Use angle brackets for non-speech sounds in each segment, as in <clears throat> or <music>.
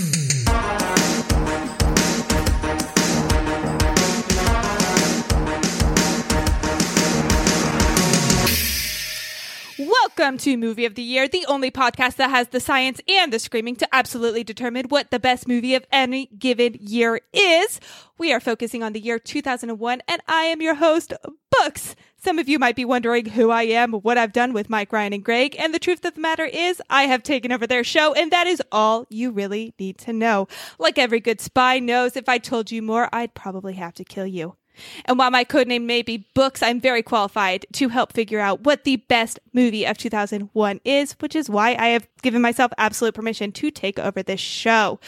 Mm-hmm. Welcome to Movie of the Year, the only podcast that has the science and the screaming to absolutely determine what the best movie of any given year is. We are focusing on the year 2001, and I am your host, Books. Some of you might be wondering who I am, what I've done with Mike, Ryan, and Greg, and the truth of the matter is, I have taken over their show, and that is all you really need to know. Like every good spy knows, if I told you more, I'd probably have to kill you. And while my codename may be Books, I'm very qualified to help figure out what the best movie of 2001 is, which is why I have given myself absolute permission to take over this show.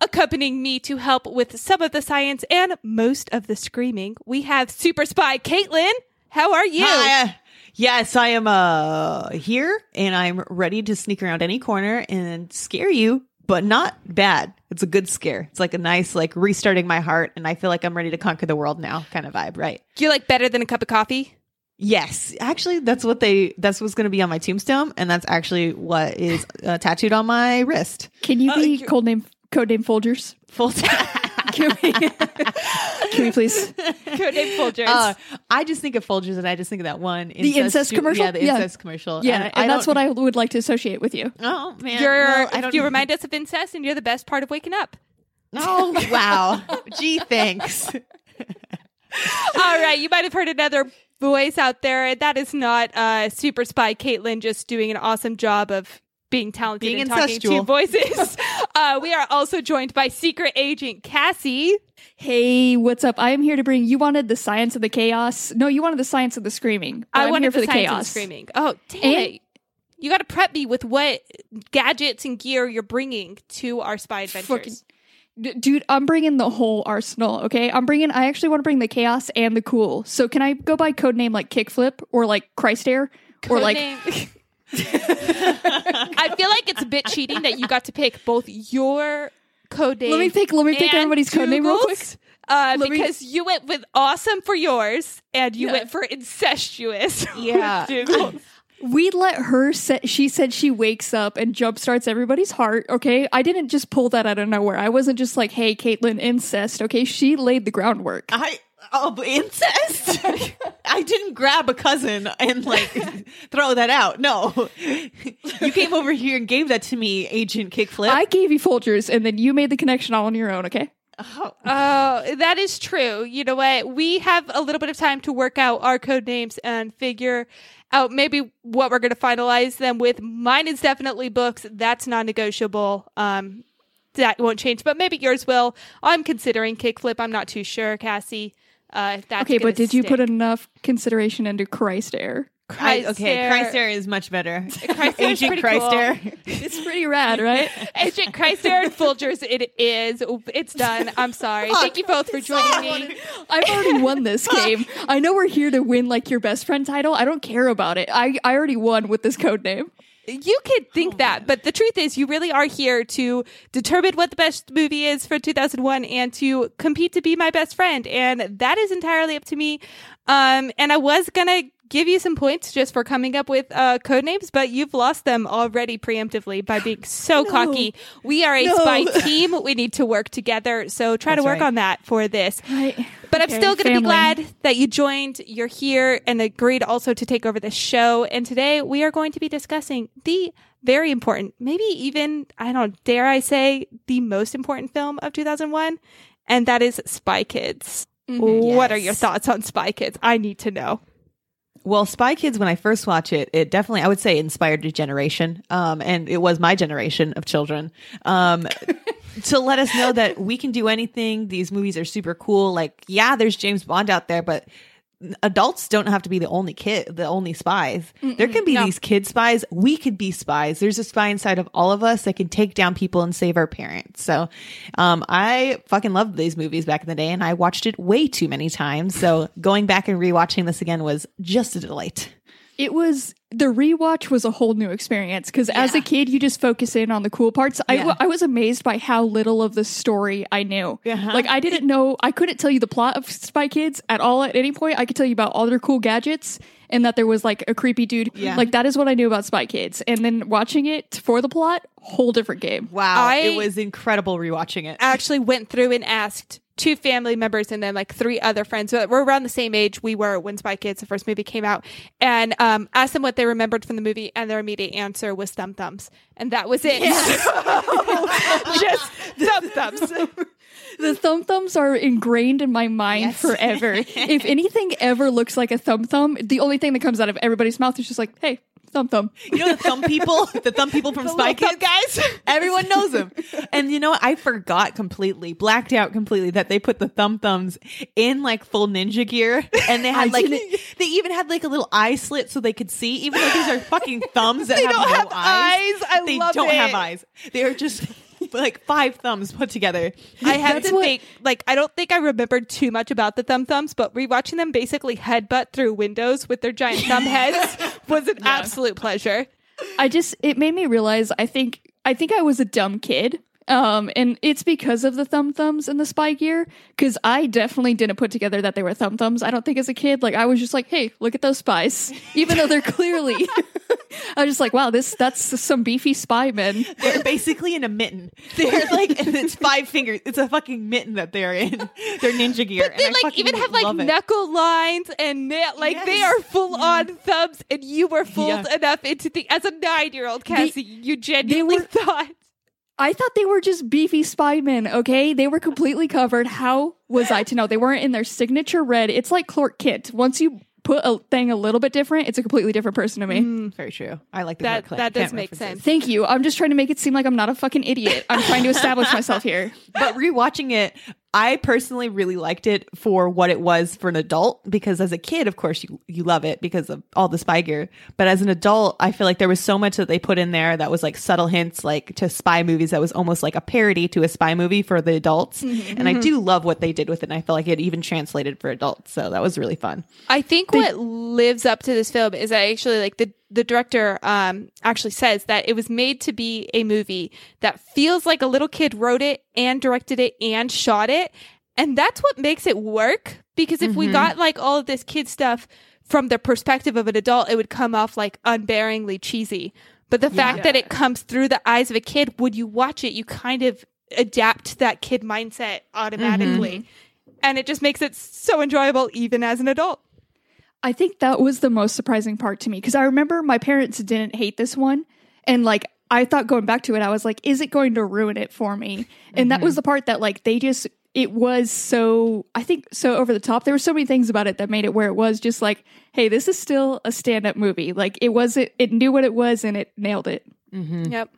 Accompanying me to help with some of the science and most of the screaming, we have super spy Caitlin. How are you? Hi. Yes, I am uh here and I'm ready to sneak around any corner and scare you, but not bad. It's a good scare. It's like a nice like restarting my heart and I feel like I'm ready to conquer the world now kind of vibe, right? You're like better than a cup of coffee? Yes, actually that's what they that's what's going to be on my tombstone and that's actually what is uh, tattooed on my wrist. Can you Uh, be you're- codename codename Folgers? Full <laughs> Can we, <laughs> can we please? Codename Folgers. Uh, I just think of Folgers and I just think of that one The incest commercial? Yeah, the Yeah. incest commercial. Yeah, and, I that's what I would like to associate with you. Oh man, you're, no, I don't you remind us of incest, and you're the best part of waking up. Oh wow. <laughs> Gee, thanks. <laughs> All right, you might have heard another voice out there. That is not uh, Super Spy Caitlin just doing an awesome job of being talented Being and talking two voices. <laughs> uh, we are also joined by Secret Agent Cassie. Hey, what's up? I am here to bring. You wanted the science of the chaos. No, you wanted the science of the screaming. I I'm wanted here for the, the, science and chaos. screaming. Oh, damn And- it. You got to prep me with what gadgets and gear you're bringing to our spy adventures. Fucking- dude, I'm bringing the whole arsenal. Okay, I'm bringing. I actually want to bring the chaos and the cool. So can I go by codename like Kickflip or like Christ Air or like? <laughs> Codename- I feel like it's a bit cheating that you got to pick both your code name. Let me pick. Let me pick and everybody's codename real quick. Uh, Let me- because you went with awesome for yours, and you Yeah. went for incestuous. <laughs> Yeah. Toogles. <laughs> We let her say, she said she wakes up and jumpstarts everybody's heart. Okay. I didn't just pull that out of nowhere. I wasn't just like, hey, Caitlin, incest. Okay. She laid the groundwork. I oh but incest. <laughs> I didn't grab a cousin and like <laughs> throw that out. No, <laughs> you came over here and gave that to me, Agent Kickflip. I gave you Folgers and then you made the connection all on your own. Okay. oh, Oh, that is true. You know what? We have a little bit of time to work out our code names and figure out maybe what we're going to finalize them with. Mine is definitely books. That's non-negotiable. Um, that won't change, but maybe yours will. I'm considering kickflip. I'm not too sure, Cassie. Uh, that's Okay. But did you put enough consideration into Christ Air? Christ okay, Air- Christ Air is much better. <laughs> <laughs> Christ Air's Agent pretty Christ cool. Air. <laughs> It's pretty rad, right? Agent Christ Air and Folgers. It is. It's done. I'm sorry. Thank you both for joining me. I've already won this game. I know we're here to win like your best friend title. I don't care about it. I, I already won with this code name. You could think that, but the truth is, you really are here to determine what the best movie is for 2001 and to compete to be my best friend. And that is entirely up to me. Um, and I was going to give you some points just for coming up with uh, code names, but you've lost them already preemptively by being so <sighs> cocky. We are a No. spy <laughs> team. We need to work together. So try to work right. on that for this. Right. But I'm still going to be glad that you joined. You're here and agreed also to take over the show. And today we are going to be discussing the very important, maybe even, I don't dare I say, the most important film of 2001. And that is Spy Kids. Mm-hmm. What are your thoughts on Spy Kids? I need to know. Well, Spy Kids, when I first watch it, it definitely, I would say, inspired a generation. Um, and it was my generation of children. Um, <laughs> to let us know that we can do anything. These movies are super cool. Like, yeah, there's James Bond out there, but adults don't have to be the only kid, the only spies. there can be no. these kid spies. We could be spies. There's a spy inside of all of us that can take down people and save our parents. So, um, I fucking loved these movies back in the day and I watched it way too many times. So going back and rewatching this again was just a delight. It was the rewatch was a whole new experience because as a kid, you just focus in on the cool parts. I, Yeah. w- I was amazed by how little of the story I knew. Uh-huh. Like, I didn't know, I couldn't tell you the plot of Spy Kids at all at any point. I could tell you about all their cool gadgets and that there was like a creepy dude. Yeah. Like, that is what I knew about Spy Kids. And then watching it for the plot, whole different game. Wow, I- it was incredible rewatching it. actually went through and asked two family members and then like three other friends that were around the same age we were when Spy Kids, the first movie, came out, and um, asked them what they remembered from the movie, and their immediate answer was thumb thumbs, and that was it. <laughs> Just thumb thumbs. The thumb thumbs are ingrained in my mind Yes. forever. <laughs> if anything ever looks like a thumb thumb, the only thing that comes out of everybody's mouth is just like, hey, thumb thumb. You know the thumb people, <laughs> the thumb people from Spy Kids, thumb guys. <laughs> Everyone knows them. And you know what? I forgot completely, blacked out completely that they put the thumb thumbs in like full ninja gear, and they <laughs> had like they even had like a little eye slit so they could see, even though these are fucking thumbs that have don't no have eyes. eyes. I they love don't have eyes. They are just <laughs> like five thumbs put together. <laughs> I have to what- think, like, I don't think I remembered too much about the thumb thumbs, but rewatching them basically headbutt through windows with their giant thumb <laughs> heads was an absolute pleasure. I just it made me realize I think I think I was a dumb kid. Um, and it's because of the thumb thumbs and the spy gear. Because I definitely didn't put together that they were thumb thumbs. I don't think as a kid, like I was just like, "Hey, look at those spies," <laughs> even though they're clearly. <laughs> I was just like, "Wow, this that's some beefy spy men." They're basically in a mitten. They're like <laughs> it's five fingers. It's a fucking mitten that they're in. They're ninja gear. But they and like even have like love it. knuckle lines and nail like they are full on thumbs and you were fooled Yeah. enough into the as a nine year old Cassie you genuinely were- thought I thought they were just beefy spy men, okay? They were completely covered. How was I to know? They weren't in their signature red. It's like Clark Kent. Once you put a thing a little bit different, it's a completely different person to me. Mm, very true. I like the that Clark that Kent does make references. sense. Thank you. I'm just trying to make it seem like I'm not a fucking idiot. I'm trying to establish myself here. <laughs> But rewatching it, I personally really liked it for what it was for an adult because as a kid, of course, you, you love it because of all the spy gear. But as an adult, I feel like there was so much that they put in there that was like subtle hints like to spy movies that was almost like a parody to a spy movie for the adults. Mm-hmm. And I mm-hmm. do love what they did with it. And I feel like it even translated for adults. So that was really fun. I think what lives up to this film is that actually like the the director um actually says that it was made to be a movie that feels like a little kid wrote it and directed it and shot it. And that's what makes it work because if we got like all of this kid stuff from the perspective of an adult it would come off like unbearingly cheesy. But the fact that it comes through the eyes of a kid when you watch it you kind of adapt to that kid mindset automatically. And it just makes it so enjoyable even as an adult I think that was the most surprising part to me because I remember my parents didn't hate this one. And like, I thought going back to it, I was like, is it going to ruin it for me? And that was mm-hmm. the part that like they just, it was so, I think, so over the top. There were so many things about it that made it where it was just like, hey, this is still a stand up movie. Like, it wasn't, it knew what it was and it nailed it. Mm-hmm. yep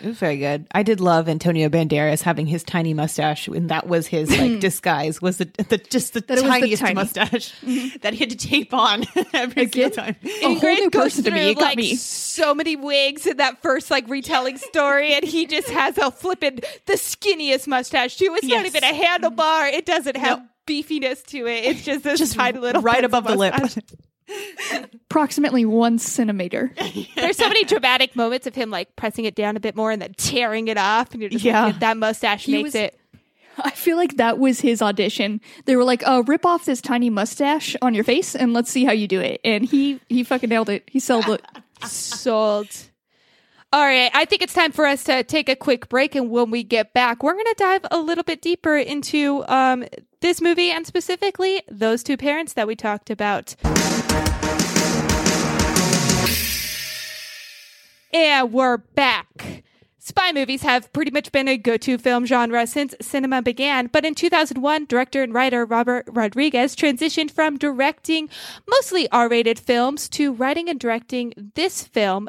It was very good. I did love Antonio Banderas having his tiny mustache, and that was his like mm-hmm. disguise. Was the, the just the That was the tiniest tiny- mustache <laughs> mm-hmm. that he had to tape on <laughs> every Again? single time. A whole new person to me. It got like, me. So many wigs in that first like retelling story, and he just has a flippin' the skinniest mustache too. It's not even a mm-hmm. handlebar. It doesn't have beefiness to it. It's just this Just tiny little right above the lip. Approximately one centimeter. <laughs> There's so many dramatic moments of him like pressing it down a bit more and then tearing it off, and you're just Yeah. like, that mustache He makes was- it. I feel like that was his audition. They were like, "Uh, rip off this tiny mustache on your face and let's see how you do it." And he he fucking nailed it. He sold it. <laughs> Sold. All right, I think it's time for us to take a quick break, and when we get back, we're going to dive a little bit deeper into um, this movie and specifically those two parents that we talked about. And we're back. Spy movies have pretty much been a go to film genre since cinema began, but in 2001, director and writer Robert Rodriguez transitioned from directing mostly R rated films to writing and directing this film,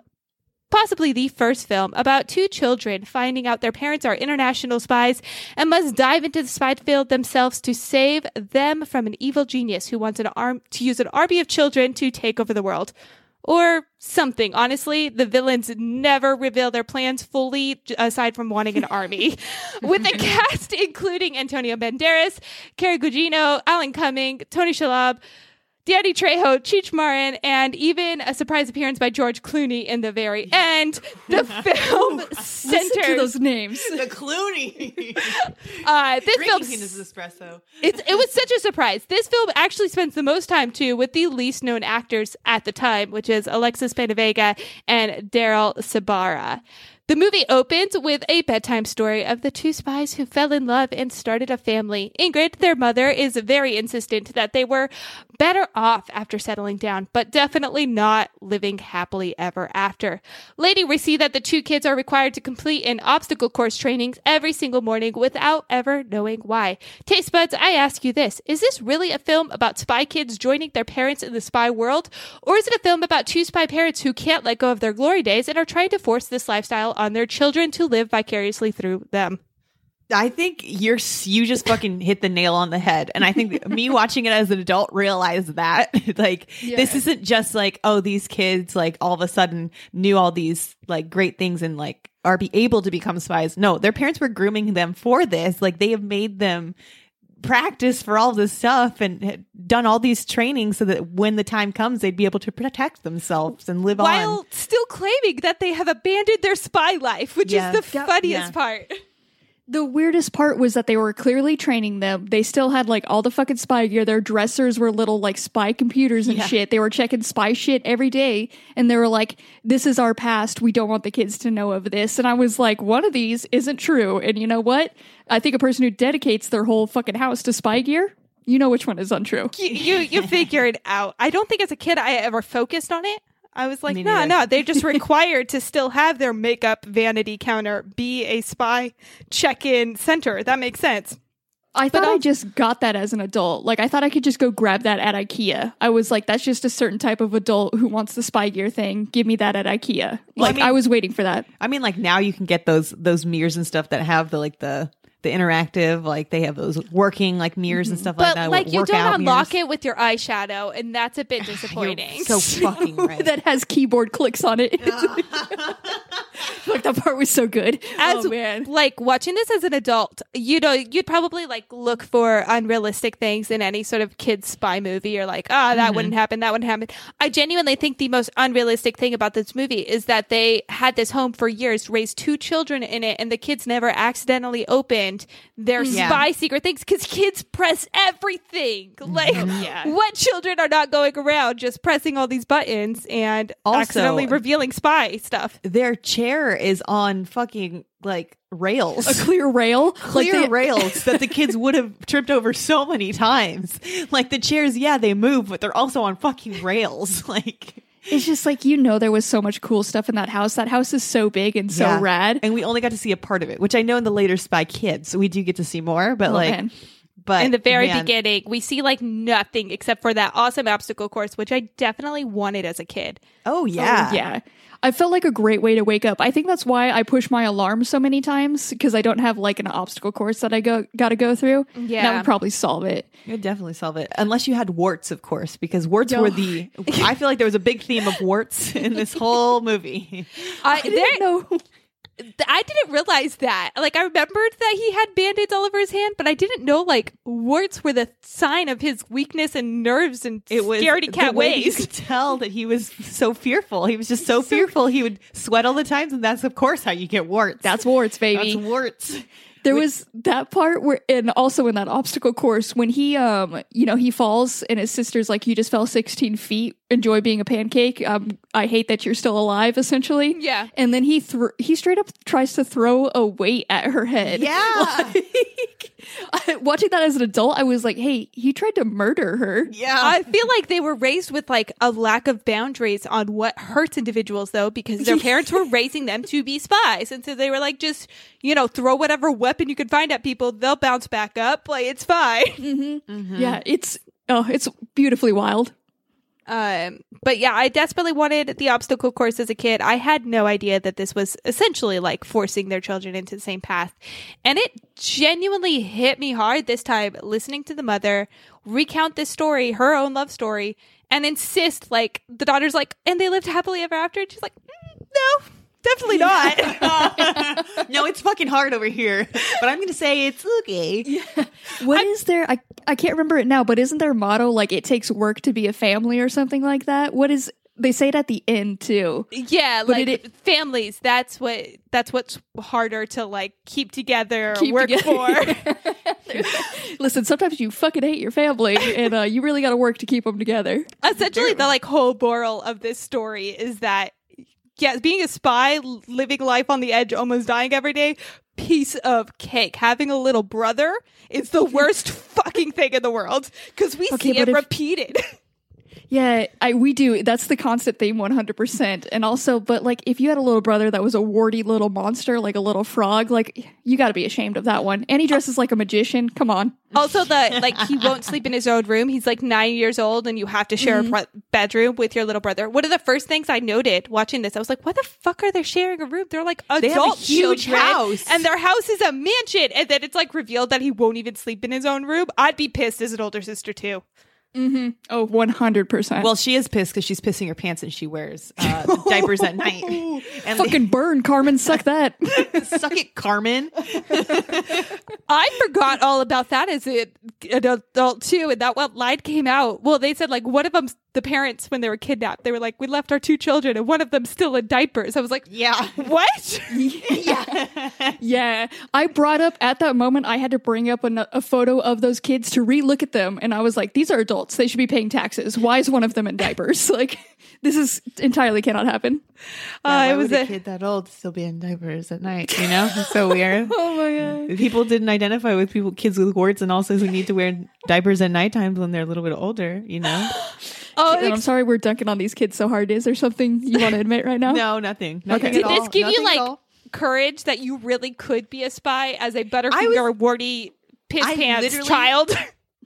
possibly the first film, about two children finding out their parents are international spies and must dive into the spy field themselves to save them from an evil genius who wants an arm to use an army of children to take over the world or something. Honestly, the villains never reveal their plans fully, aside from wanting an army. <laughs> With a cast including Antonio Banderas, Cary Gugino, Alan Cumming, Tony Shalhoub, Danny Trejo, Cheech Marin, and even a surprise appearance by George Clooney in the very end. The film <laughs> Listen to centers. those names. the Clooney. <laughs> Uh, this film Drinking his espresso. it's, it was such a surprise. This film actually spends the most time too with the least known actors at the time, which is Alexa Vega and Daryl Sabara. The movie opens with a bedtime story of the two spies who fell in love and started a family. Ingrid, their mother, is very insistent that they were better off after settling down, but definitely not living happily ever after. Later, we see that the two kids are required to complete an obstacle course training every single morning without ever knowing why. Taste buds, I ask you this is this really a film about spy kids joining their parents in the spy world? Or is it a film about two spy parents who can't let go of their glory days and are trying to force this lifestyle on their children to live vicariously through them? I think you're you just fucking hit the nail on the head, and I think me watching it as an adult realized that <laughs> like this isn't just like oh these kids like all of a sudden knew all these like great things and like are be able to become spies. No, their parents were grooming them for this. Like they have made them practice for all this stuff and done all these trainings so that when the time comes they'd be able to protect themselves and live While on. still claiming that they have abandoned their spy life, which Yeah. is the Yep. funniest Yeah. part. The weirdest part was that they were clearly training them. They still had like all the fucking spy gear. Their dressers were little like spy computers and Yeah. shit. They were checking spy shit every day. And they were like, this is our past. We don't want the kids to know of this. And I was like, one of these isn't true. And you know what? I think a person who dedicates their whole fucking house to spy gear, you know which one is untrue. you you, you figure it out. I don't think as a kid I ever focused on it. I was like, Me no, neither. no, they're just <laughs> required to still have their makeup vanity counter be a spy check-in center. That makes sense. I thought I'll- I just got that as an adult. Like I thought I could just go grab that at IKEA. I was like, that's just a certain type of adult who wants the spy gear thing. Give me that at IKEA. Like mean- I was waiting for that. I mean, like now you can get those those mirrors and stuff that have the like the the interactive, like they have those working like mirrors and mm-hmm. stuff like But that. like you don't unlock mirrors. it with your eyeshadow, and that's a bit ah, disappointing. So <laughs> fucking right. that has keyboard clicks on it. <laughs> <laughs> like that part was so good. Oh, as oh man. like watching this as an adult, you know, you'd probably like look for unrealistic things in any sort of kids spy movie. You're like, ah, that mm-hmm. wouldn't happen. That wouldn't happen. I genuinely think the most unrealistic thing about this movie is that they had this home for years, raised two children in it, and the kids never accidentally opened their mm-hmm. Yeah. spy secret things because kids press everything. Mm-hmm. Like, Yeah. what children are not going around just pressing all these buttons and Also- accidentally revealing spy stuff? Their chair is on fucking like rails. A clear rail. Clear like rails that the kids would have <laughs> tripped over so many times. Like the chairs, yeah, they move, but they're also on fucking rails. <laughs> Like It's just like you know there was so much cool stuff in that house. That house is so big and so yeah. rad. And we only got to see a part of it, which I know in the later Spy Kids, we do get to see more, but Oh, like man. but in the very man, beginning, we see like nothing except for that awesome obstacle course, which I definitely wanted as a kid. Oh yeah. Oh, yeah. I felt like a great way to wake up. I think that's why I push my alarm so many times because I don't have like an obstacle course that I go got to go through. Yeah. that would probably solve it. It would definitely solve it. Unless you had warts, of course, because warts No. were the. <laughs> I feel like there was a big theme of warts in this whole movie. I, I didn't know. I didn't realize that. Like, I remembered that he had band aids all over his hand, but I didn't know like warts were the sign of his weakness and nerves and It was scaredy cat the way You could tell that he was so fearful. He was just so, fearful. He would sweat all the times, and that's of course how you get warts. That's warts, baby. That's warts. There was that part where, and also in that obstacle course, when he, um, you know, he falls and his sister's like, "You just fell sixteen feet. Enjoy being a pancake. Um, I hate that you're still alive." Essentially, Yeah. And then he thr he straight up tries to throw a weight at her head. Yeah. <laughs> Like, watching that as an adult, I was like, "Hey, he tried to murder her." Yeah. I feel like they were raised with like a lack of boundaries on what hurts individuals though, because their <laughs> parents were raising them to be spies. And so they were like, just, you know, throw whatever weapon you can find at people. They'll bounce back up. Like, it's fine. <laughs> Mm-hmm. Yeah, it's oh, it's beautifully wild. Um, but yeah, I desperately wanted the obstacle course as a kid. I had no idea that this was essentially like forcing their children into the same path. And it genuinely hit me hard this time listening to the mother recount this story, her own love story, and insist like the daughter's like, and they lived happily ever after. And she's like, "Mm, no, definitely not. <laughs> no, it's fucking hard over here, but I'm going to say it's okay. What is there? I I can't remember it now, but isn't their motto like it takes work to be a family or something like that? What is they say it at the end too. Yeah, But like it- families. That's what. That's what's harder to like keep together, Keep work together. for. <laughs> <laughs> Listen, sometimes you fucking hate your family and uh, you really got to work to keep them together. Essentially, the like whole moral of this story is that yeah, being a spy, living life on the edge, almost dying every day. Piece of cake. Having a little brother is the <laughs> worst fucking thing in the world because we Okay, see it if- repeated. <laughs> Yeah, I we do. That's the constant theme, one hundred percent. And also, but like, if you had a little brother that was a warty little monster, like a little frog, like you got to be ashamed of that one. And he dresses like a magician. Come on. Also, the like he won't sleep in his own room. He's like nine years old, and you have to share a mm-hmm. br- bedroom with your little brother. One of the first things I noted watching this, I was like, "Why the fuck are they sharing a room? They're like adult have a huge children, house. and their house is a mansion." And then it's like revealed that he won't even sleep in his own room. I'd be pissed as an older sister too. Oh, one hundred percent. Well, she is pissed because she's pissing her pants and she wears uh, <laughs> diapers at night. <laughs> And fucking burn, Carmen. Suck <laughs> that. suck it, Carmen. I forgot all about that as an adult too, and that what line came out. Well, they said like one of them, the parents when they were kidnapped, they were like, "We left our two children, and one of them's still in diapers." I was like, Yeah. "What?" Yeah. yeah, I brought up at that moment. I had to bring up a, a photo of those kids to relook at them, and I was like, "These are adults. They should be paying taxes. Why is one of them in diapers? <laughs> Like, this is entirely cannot happen." Uh, it was would a a- kid that old still be in diapers at night. You know, it's so weird. <laughs> Oh my god. People didn't identify with people, kids with warts, and also who need to wear diapers at night times when they're a little bit older. You know, <gasps> Oh, I'm sorry we're dunking on these kids so hard. Is there something you want to admit right now? <laughs> no, nothing. Nothing Okay. at Did all. this give you Nothing at like courage that you really could be a spy as a Butterfinger warty piss I pants literally- child?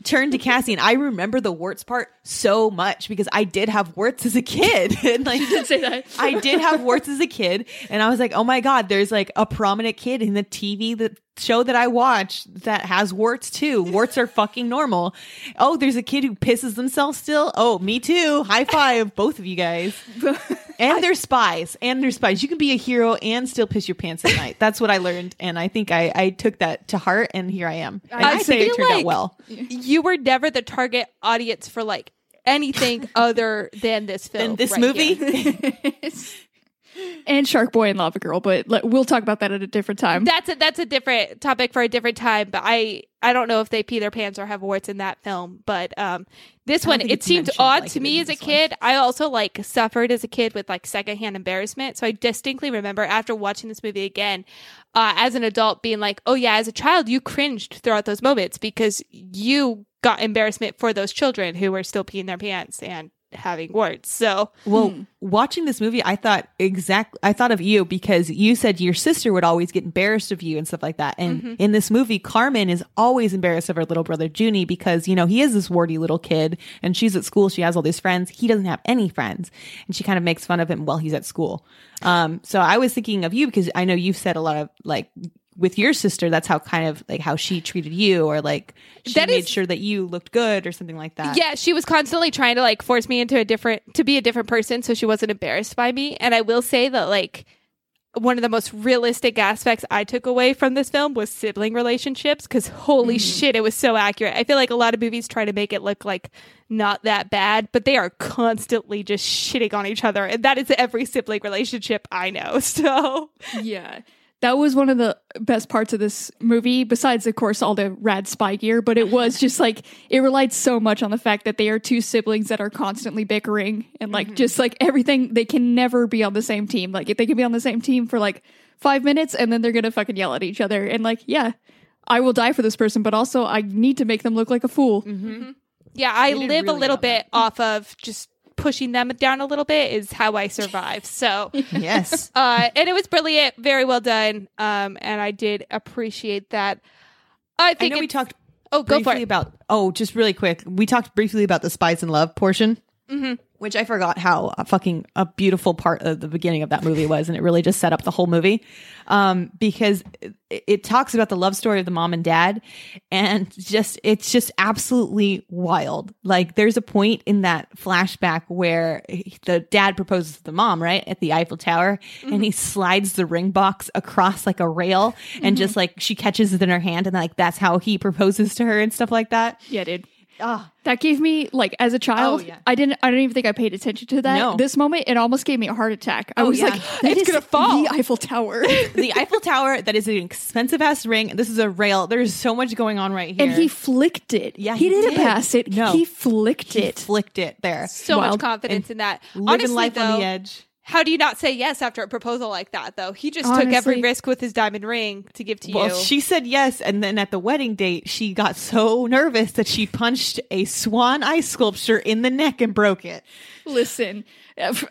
Turned to Cassie and I remember the warts part so much because I did have warts as a kid. <laughs> and like say that. I did have warts as a kid and I was like, "Oh my god, there's like a prominent kid in the TV that show that I watch that has warts too. Warts are fucking normal. Oh, there's a kid who pisses themselves still. Oh, me too. High five both of you guys. <laughs> And they're spies. And they're spies. You can be a hero and still piss your pants at night. That's what I learned and I think I I took that to heart and here I am. And I, I think it turned like- out well. you were never the target audience for like anything <laughs> other than this film. In this right movie. <laughs> and Shark Boy and Lava Girl, but let, we'll talk about that at a different time. That's a that's a different topic for a different time. But I I don't know if they pee their pants or have warts in that film. But um, this one it seemed odd like to me as a this one. kid. I also like suffered as a kid with like secondhand embarrassment. So I distinctly remember after watching this movie again, uh, as an adult, being like, "Oh yeah, as a child, you cringed throughout those moments because you got embarrassment for those children who were still peeing their pants and having warts." So Well, watching this movie, I thought exactly, I thought of you because you said your sister would always get embarrassed of you and stuff like that. And in this movie, Carmen is always embarrassed of her little brother, Junie, because, you know, he is this warty little kid and she's at school. She has all these friends. He doesn't have any friends. And she kind of makes fun of him while he's at school. Um, so I was thinking of you because I know you've said a lot of like, with your sister, that's how kind of like how she treated you, or like she That made is- sure that you looked good, or something like that. Yeah, she was constantly trying to like force me into a different to be a different person so she wasn't embarrassed by me. And I will say that like one of the most realistic aspects I took away from this film was sibling relationships cuz holy mm. shit it was so accurate. I feel like a lot of movies try to make it look like not that bad, but they are constantly just shitting on each other and that is every sibling relationship I know. <laughs> So yeah. That was one of the best parts of this movie, besides, of course, all the rad spy gear. But it was just like, it relied so much on the fact that they are two siblings that are constantly bickering and like just like everything. They can never be on the same team. Like, if they can be on the same team for like five minutes and then they're going to fucking yell at each other. And like, yeah, I will die for this person, but also I need to make them look like a fool. Mm-hmm. yeah, I did live a little well bit off of just pushing them down a little bit is how I survive. <laughs> So Yes. <laughs> uh, and it was brilliant, very well done, um, and I did appreciate that. I I think know we talked Oh, go for it. about oh, just really quick. We talked briefly about the spies in love portion. Mm-hmm. which I forgot how a fucking a beautiful part of the beginning of that movie was, and it really just set up the whole movie. Um, because it, it talks about the love story of the mom and dad, and just it's just absolutely wild. Like there's a point in that flashback where the dad proposes to the mom, right at the Eiffel Tower, and he mm-hmm. slides the ring box across like a rail, and mm-hmm. just like she catches it in her hand, and like that's how he proposes to her and stuff like that. Yeah, dude. Ah, That gave me like as a child. Oh, yeah. I didn't. I don't even think I paid attention to that. No. This moment, it almost gave me a heart attack. I Oh, was yeah. like, "That It's is gonna fall." The Eiffel Tower. <laughs> <laughs> the Eiffel Tower that is an expensive ass ring. This is a rail. There's so much going on right here. and he flicked it. Yeah, he, he didn't did. pass it. No. he flicked he it. flicked it there. So Wild. much confidence in that. Living Honestly, life though, on the edge. How do you not say yes after a proposal like that? Though he just took every risk with his diamond ring to give to you. Well, you. she said yes, and then at the wedding date, she got so nervous that she punched a swan ice sculpture in the neck and broke it. Listen,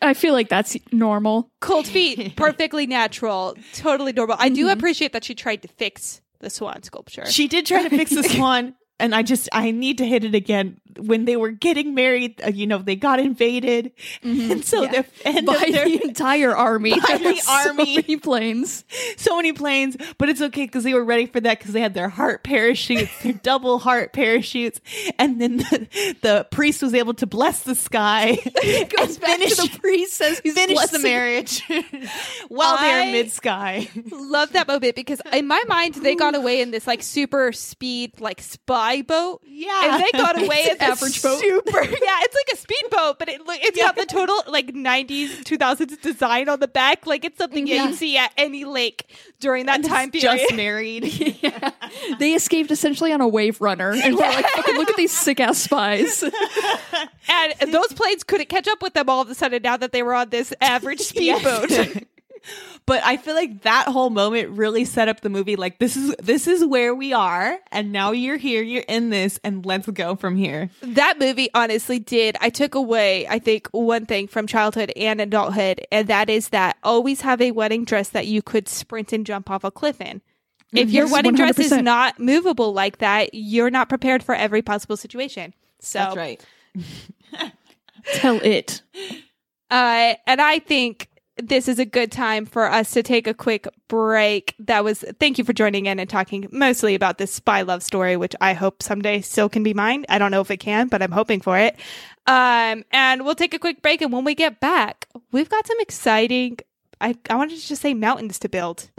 I feel like that's normal. Cold feet, <laughs> perfectly natural, totally normal. I Mm-hmm. do appreciate that she tried to fix the swan sculpture. She did try to fix the <laughs> swan, and I just I need to hit it again. When they were getting married, uh, you know, they got invaded, and so the end By their the entire army. <laughs> By the were so army. many planes. so many planes, but it's okay because they were ready for that because they had their heart parachutes, their <laughs> double heart parachutes, and then the, the priest was able to bless the sky <laughs> Goes back finish, to the priest says he's finish the marriage while they're mid sky. Love that moment because in my mind they got away in this like super speed like spy boat. Yeah. and they got <laughs> away It's an average boat. Super, <laughs> yeah, it's like a speedboat, but it it's got the total like '90s, 2000s design on the back. Like it's something yeah. Yeah. you see at any lake during that time period. Just married. <laughs> Yeah. They escaped essentially on a wave runner, and we're like, "Fucking look at these sick ass spies." and those planes couldn't catch up with them all of a sudden now that they were on this average speedboat. But I feel like that whole moment really set up the movie. Like this is this is where we are, and now you're here, you're in this, and let's go from here. that movie honestly did i took away i think one thing from childhood and adulthood and that is that always have a wedding dress that you could sprint and jump off a cliff in if your Yes, wedding dress is not movable like that you're not prepared for every possible situation so That's right. <laughs> Tell it. uh, and i think this is a good time for us to take a quick break. That was thank you for joining in and talking mostly about this spy love story, which I hope someday still can be mine. I don't know if it can, but I'm hoping for it. Um, and we'll take a quick break, and when we get back, we've got some exciting. I I wanted to just say mountains to build.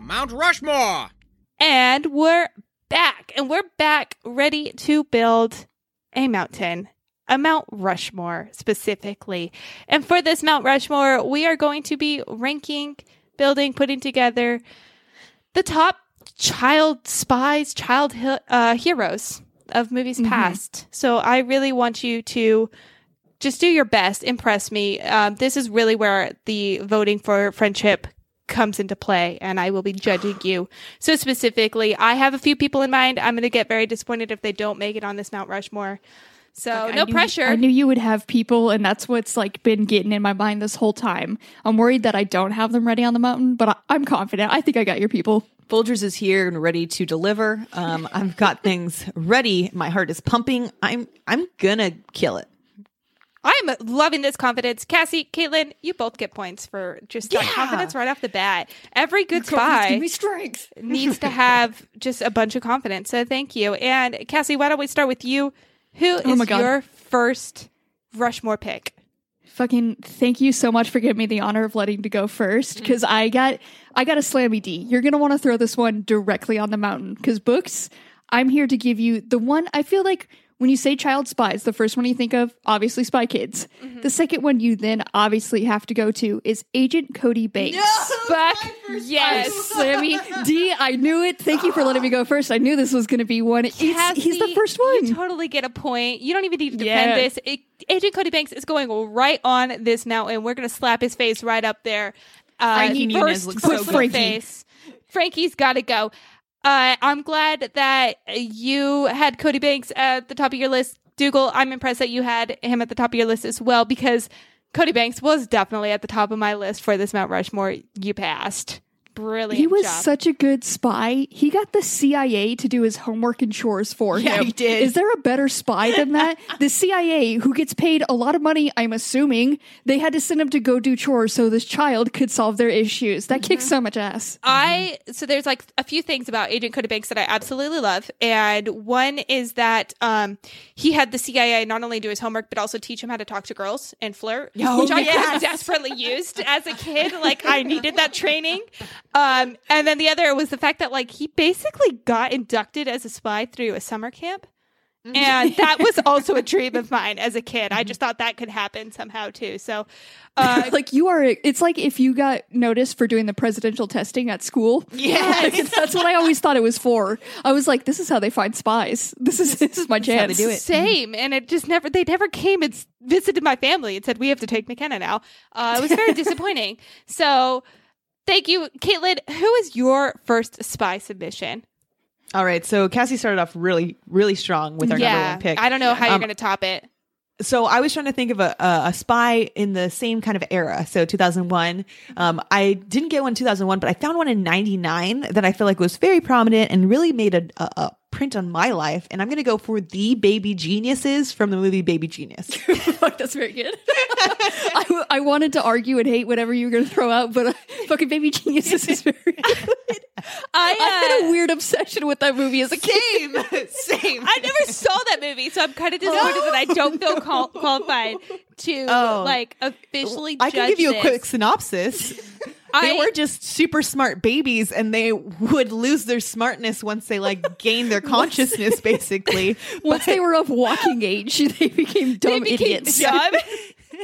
Mount Rushmore! And we're back, and we're back ready to build a mountain, a Mount Rushmore specifically. And for this Mount Rushmore, we are going to be ranking, building, putting together the top child spies, child uh, heroes of movies past. So I really want you to just do your best, impress me. Um, this is really where the voting for friendship comes into play, and I will be judging you. So specifically, I have a few people in mind. I'm going to get very disappointed if they don't make it on this Mount Rushmore. So I no knew- pressure. I knew you would have people, and that's what's like been getting in my mind this whole time. I'm worried that I don't have them ready on the mountain, but I, I'm confident. I think I got your people. Folgers is here and ready to deliver. Um, I've got things ready. My heart is pumping. I'm I'm gonna kill it. I'm loving this confidence. Cassie, Caitlin, you both get points for just that Yeah. confidence right off the bat. Every good spy <laughs> needs to have just a bunch of confidence. So thank you. And Cassie, why don't we start with you? Who is Oh my God. your first Rushmore pick? Fucking thank you so much for giving me the honor of letting to go first mm-hmm. because I got I got a slammy D. You're gonna want to throw this one directly on the mountain because books. I'm here to give you the one I feel like when you say child spies, the first one you think of obviously Spy Kids. The second one you then obviously have to go to is Agent Cody Banks. <laughs> Fuck yes. Slammy D, I knew it. Thank you for letting me go first. I knew this was going to be one. It's, he's the first one. You totally get a point. You don't even need to defend Yeah. this. It, Agent Cody Banks is going right on this mountain. We're going to slap his face right up there. Uh, Frankie Muniz first looks put so good. Frankie. face. Frankie's got to go. Uh, I'm glad that you had Cody Banks at the top of your list. Dougal, I'm impressed that you had him at the top of your list as well because Cody Banks was definitely at the top of my list for this Mount Rushmore. You passed. Brilliant. He was job. such a good spy. He got the CIA to do his homework and chores for Yeah, him. he did. Is there a better spy than that? <laughs> the CIA, who gets paid a lot of money, I'm assuming, they had to send him to go do chores so this child could solve their issues. That kicks Mm-hmm. so much ass. I so there's like a few things about Agent Cody Banks that I absolutely love, and one is that um, he had the CIA not only do his homework but also teach him how to talk to girls and flirt, Oh, which I yes. <laughs> desperately used as a kid. Like I needed that training. Um, and then the other was the fact that like he basically got inducted as a spy through a summer camp. And that was <laughs> also a dream of mine as a kid. I just thought that could happen somehow too. So, uh, <laughs> like you are, it's like if you got noticed for doing the presidential testing at school. <laughs> Yes. That's what I always thought it was for. I was like, this is how they find spies. This is this is my how chance. they do it. Same, and it just never. They never came and visited my family and said we have to take McKenna now. Uh, it was very disappointing. So, thank you, Caitlin. Who is your first spy submission? All right. So Cassie started off really, really strong with our number one pick. I don't know how you're Um, going to top it. so I was trying to think of a, a, a spy in the same kind of era. So 2001. Um, I didn't get one in 2001, but I found one in 99 that I feel like was very prominent and really made a, a, a print on my life. And I'm going to go for the baby geniuses from the movie Baby Genius. <laughs> Fuck, that's very good. <laughs> I, w- I wanted to argue and hate whatever you were going to throw out, but uh, fucking Baby Geniuses is very <laughs> good. I had a weird obsession with that movie as a kid. same, same. I never saw that movie, so I'm kind of disappointed that I don't feel qual- qualified to Oh. like officially. I can give you a this. quick synopsis. They I- were just super smart babies and they would lose their smartness once they like <laughs> gained their consciousness basically. <laughs> Once they were of walking age, <laughs> they became dumb They became idiots. dumb.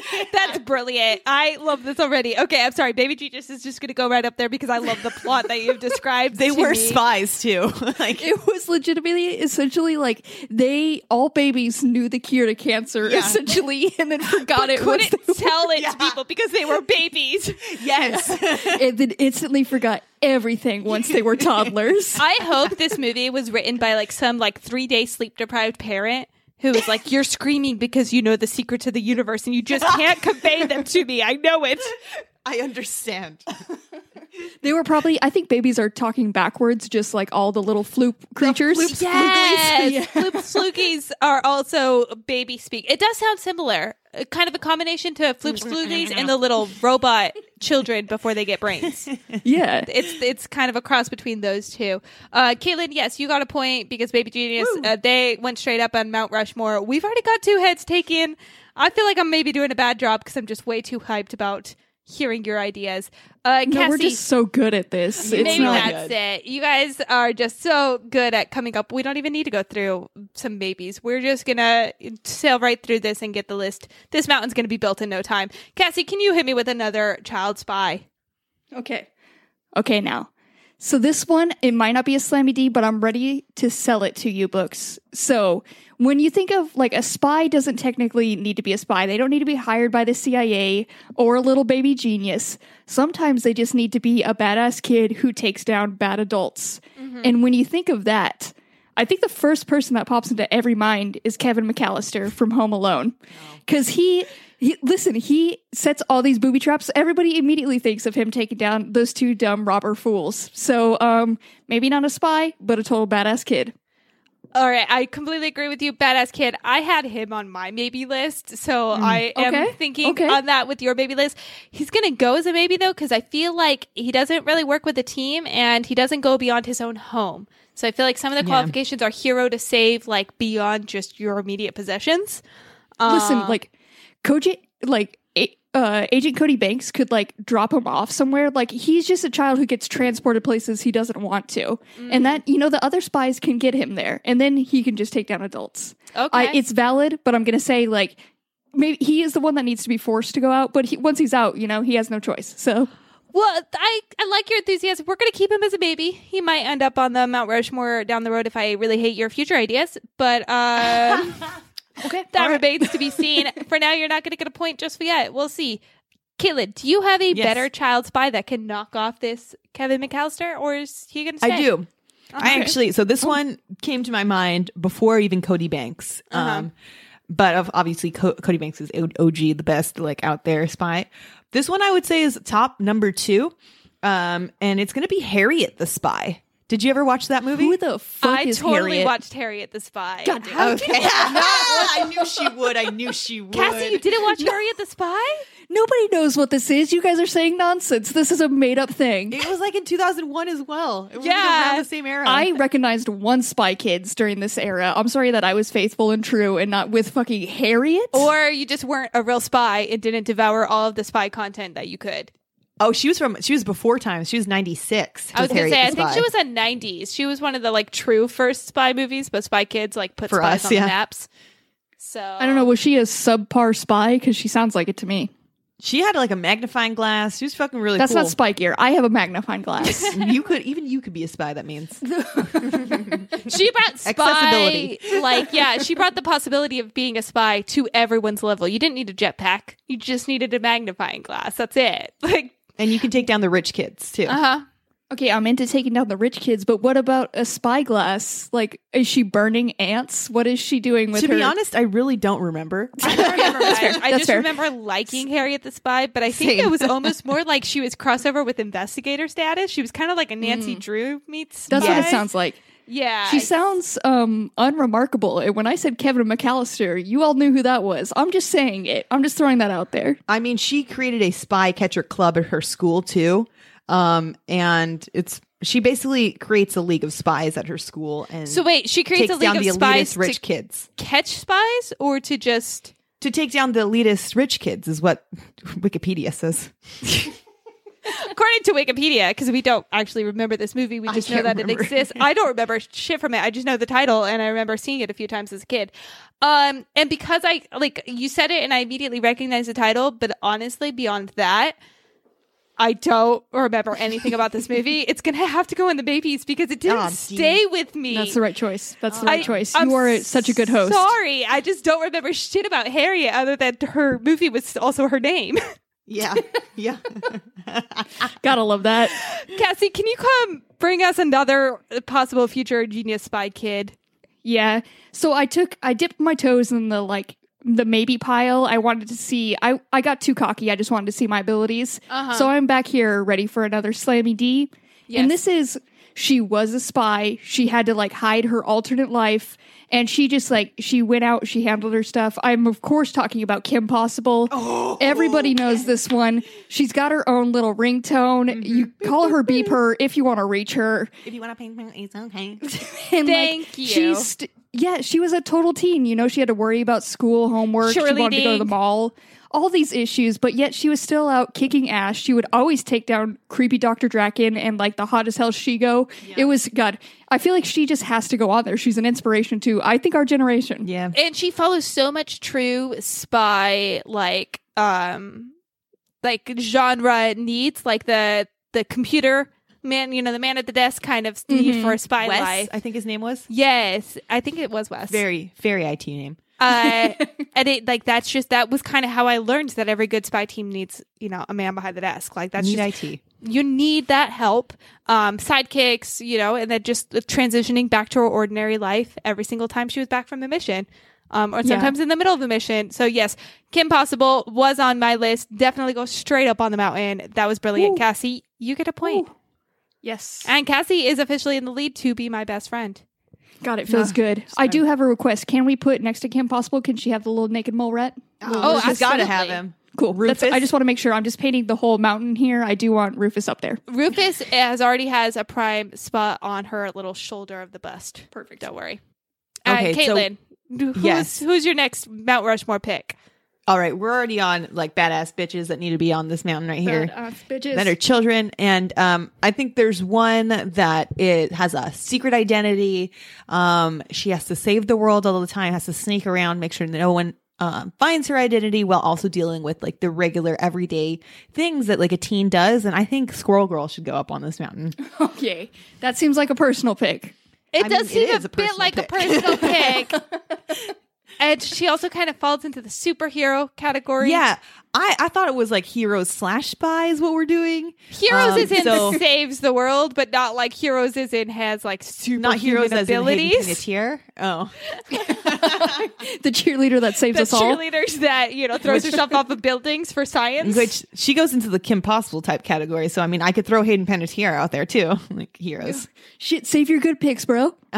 <laughs> That's brilliant. I love this already. Okay, I'm sorry. Baby Jesus is just going to go right up there because I love the plot that you've described. They were me. spies too. <laughs> like It was legitimately essentially like they all babies knew the cure to cancer Yeah. essentially <laughs> and then forgot it once Couldn't they tell it Yeah. to people because they were babies. yes. and then instantly forgot everything once they were toddlers. I hope this movie was written by like some like three day sleep deprived parent who was like, "You're screaming because you know the secret to the universe and you just can't convey them to me. I know it." <laughs> I understand. <laughs> They were probably I think babies are talking backwards just like all the little floop creatures. floops. Yes, Floop Fooglies are also baby speak. It does sound similar, kind of a combination to Floops Fooglies and the little robot children before they get brains. <laughs> Yeah. It's it's kind of a cross between those two. Uh, Caitlin, yes, you got a point because Baby Genius uh, they went straight up on Mount Rushmore. We've already got two heads taken. I feel like I'm maybe doing a bad job because I'm just way too hyped about hearing your ideas. Uh, No, we're just so good at this. It's Maybe not that's it. You guys are just so good at coming up. We don't even need to go through some babies. We're just gonna sail right through this and get the list. This mountain's gonna be built in no time. Cassie, can you hit me with another child spy? Okay. Okay, now. So this one, it might not be a slammy D, but I'm ready to sell it to you books. So when you think of like a spy doesn't technically need to be a spy. They don't need to be hired by the CIA or a little baby genius. Sometimes they just need to be a badass kid who takes down bad adults. And when you think of that, I think the first person that pops into every mind is Kevin McAllister from Home Alone. Cause he, he, listen, he sets all these booby traps. Everybody immediately thinks of him taking down those two dumb robber fools. So, um, maybe not a spy, but a total badass kid. All right, I completely agree with you, badass kid. I had him on my maybe list, so I am okay, thinking okay. on that with your baby list. He's gonna go as a maybe though, because I feel like he doesn't really work with the team and he doesn't go beyond his own home. So I feel like some of the Yeah. qualifications are hero to save, like beyond just your immediate possessions. Listen, Uh, like, Koji, like, uh, Agent Cody Banks could like drop him off somewhere. Like, he's just a child who gets transported places he doesn't want to, and that you know the other spies can get him there, and then he can just take down adults. Okay. I, it's valid, but I'm gonna say like. Maybe he is the one that needs to be forced to go out, but he, once he's out, you know, he has no choice. So Well, I, I like your enthusiasm. We're going to keep him as a baby. He might end up on the Mount Rushmore down the road if I really hate your future ideas. But uh, <laughs> <laughs> okay, that remains to be seen. <laughs> For now, you're not going to get a point just yet. We'll see. Caitlin, do you have a Yes. better child spy that can knock off this Kevin McAllister, or is he going to stay? I do. I actually, so this one came to my mind before even Cody Banks. Uh-huh. Um, but of obviously Co- Cody Banks is OG, the best like out there spy. This one I would say is top number two. Um, and it's going to be Harriet the Spy. Did you ever watch that movie? Who the fuck I is totally Harriet? watched Harriet the Spy. God, how Okay. <laughs> I knew she would. I knew she <laughs> would. Cassie, you didn't watch Harriet the Spy? Nobody knows what this is. You guys are saying nonsense. This is a made up thing. It was like in 2001 as well. It was Yeah. around the same era. I recognized one Spy Kids during this era. I'm sorry that I was faithful and true and not with fucking Harriet. Or you just weren't a real spy and didn't devour all of the spy content that you could. Oh, she was from. She was before times. She was 96. I was going to Harriet say, I think she was in 90s. She was one of the like true first spy movies, but Spy Kids like put For spies us, on yeah. the maps. So I don't know. Was she a subpar spy? Because she sounds like it to me. She had like a magnifying glass. She was fucking really That's cool. not spy gear. I have a magnifying glass. <laughs> you could even you could be a spy. That means <laughs> She brought spy, Accessibility. like yeah, she brought the possibility of being a spy to everyone's level. You didn't need a jetpack; you just needed a magnifying glass. That's it. <laughs> Like, and you can take down the rich kids too. uh huh. okay, I'm into taking down the rich kids, but what about a spy glass? Like, is she burning ants? What is she doing with to her? be honest, I really don't remember. <laughs> I don't remember much. I That's just fair. remember liking Harriet the Spy, but I think Same. it was <laughs> almost more like she was crossover with investigator status. She was kind of like a Nancy Drew meets. That's what spy. it sounds like. Yeah, She sounds um unremarkable. And when I said Kevin McAllister, you all knew who that was. I'm just saying it. I'm just throwing that out there. I mean, she created a spy catcher club at her school too, um, and it's she basically creates a league of spies at her school and So wait, she creates takes a league down of the spies elitist rich to kids. catch spies or to just To take down the elitist rich kids is what <laughs> Wikipedia says. <laughs> according to Wikipedia, because we don't actually remember this movie, we just know that remember. it exists. I don't remember shit from it. I just know the title, and I remember seeing it a few times as a kid. Um, and because I like you said it, and I immediately recognized the title, but honestly, beyond that. I don't remember anything about this movie. <laughs> It's gonna have to go in the babies because it didn't Aw, Dean. stay with me. That's the right choice. That's the right I- choice. I'm you are such a good host. Sorry, I just don't remember shit about Harriet other than her movie was also her name. <laughs> Yeah, yeah. <laughs> Gotta love that. Cassie, can you come bring us another possible future genius spy kid? Yeah. So I took I dipped my toes in the like the maybe pile. I wanted to see I I got too cocky. I just wanted to see my abilities. Uh-huh. So I'm back here ready for another slammy D. Yes. And this is she was a spy. She had to like hide her alternate life and she just like she went out, she handled her stuff. I'm of course talking about Kim Possible. <gasps> Oh. Everybody oh, knows this one. She's got her own little ringtone. Mm-hmm. You call her beep her if you want to reach her. if you want to ping ping, it's okay. <laughs> And Thank like, you. She's st- yeah, she was a total teen. You know, she had to worry about school, homework. She wanted to go to the mall. All these issues, but yet she was still out kicking ass. She would always take down creepy Dr. Drakken and like the hot as hell Shego. It was God. I feel like she just has to go on there. She's an inspiration to I think our generation. Yeah, And she follows so much true spy like um like genre needs, like the the computer man, you know, the man at the desk kind of need for a spy Wes, life. I think his name was Yes, I think it was Wes. very very IT name. Uh, <laughs> and it like that's just that was kind of how I learned that every good spy team needs you know a man behind the desk. Like that's Need just IT. you need that help, um, sidekicks, you know, and then just transitioning back to her ordinary life every single time she was back from a mission. Um, or Yeah. sometimes in the middle of a mission. So yes, Kim Possible was on my list. Definitely go straight up on the mountain. That was brilliant. Ooh. Cassie, you get a point. Yes. And Cassie is officially in the lead to be my best friend. God, it feels good. I do have a request. Can we put next to Kim Possible? Can she have the little naked mole rat? Oh, she's got to have him. Cool. That's, Rufus? I just want to make sure. I'm just painting the whole mountain here. I do want Rufus up there. Rufus has already has a prime spot on her little shoulder of the bust. Perfect. Don't worry. Okay, uh, so- Caitlin, who's, Yes. who's your next Mount Rushmore pick? All right, we're already on like badass bitches that need to be on this mountain right here. Badass bitches. that are children and um i think there's one that it has a secret identity um she has to save the world all the time has to sneak around make sure no one um, finds her identity while also dealing with like the regular everyday things that like a teen does and i think squirrel girl should go up on this mountain <laughs> Okay, that seems like a personal pick. It I does mean, seem is a, a bit personal like a personal <laughs> pick. <laughs> and she also kind of falls into the superhero category. Yeah, I, I thought it was like heroes slash spy is what we're doing. Heroes Um, is in so- the saves the world, but not like Heroes is in has like super Not heroes as in abilities. Panettiere. Oh, <laughs> the cheerleader that saves the us all. cheerleaders that you know throws herself off of buildings for science. which she goes into the Kim Possible type category. So I mean, I could throw Hayden Panettiere out there too, <laughs> like heroes. Shit, save your good picks, bro. <laughs>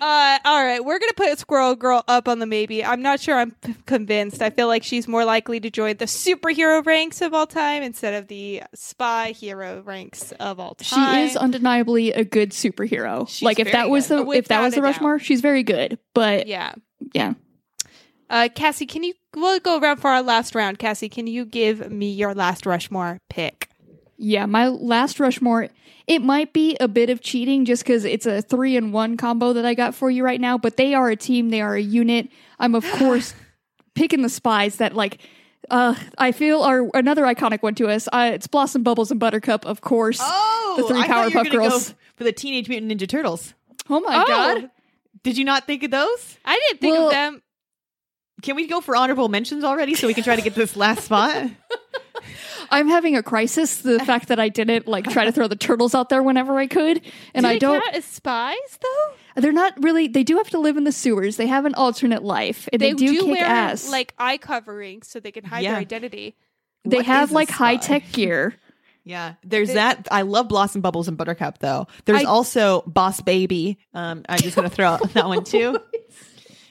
Uh, all right, we're gonna put Squirrel Girl up on the maybe. I'm not sure. I'm p- convinced. I feel like she's more likely to join the superhero ranks of all time instead of the spy hero ranks of all time. She is undeniably a good superhero. She's like if that was good. the if that was the a doubt. Rushmore, she's very good. But yeah. yeah. Uh, Cassie, can you? We'll go around for our last round. Cassie, can you give me your last Rushmore pick? Yeah, my last Rushmore, it might be a bit of cheating just because it's a three and one combo that I got for you right now, but they are a team, they are a unit. I'm, of <sighs> course, picking the spies that, like, uh, I feel are another iconic one to us. Uh, it's Blossom, Bubbles, and Buttercup, of course. Oh, The three I thought Powerpuff Girls. go for the Teenage Mutant Ninja Turtles. Oh my Oh. god. Did you not think of those? I didn't think Well- of them. Can we go for honorable mentions already so we can try to get this last spot? <laughs> I'm having a crisis. The fact that I didn't, like, try to throw the turtles out there whenever I could. And Do I they don't. count as spies though? They're not really. They do have to live in the sewers. They have an alternate life. And they, do, kick wear ass. like eye covering so they can hide Yeah. their identity. they What have like high tech gear. <laughs> Yeah, there's that. I love Blossom Bubbles and Buttercup though. There's I- also Boss Baby. Um, I'm just gonna throw out <laughs> that one too.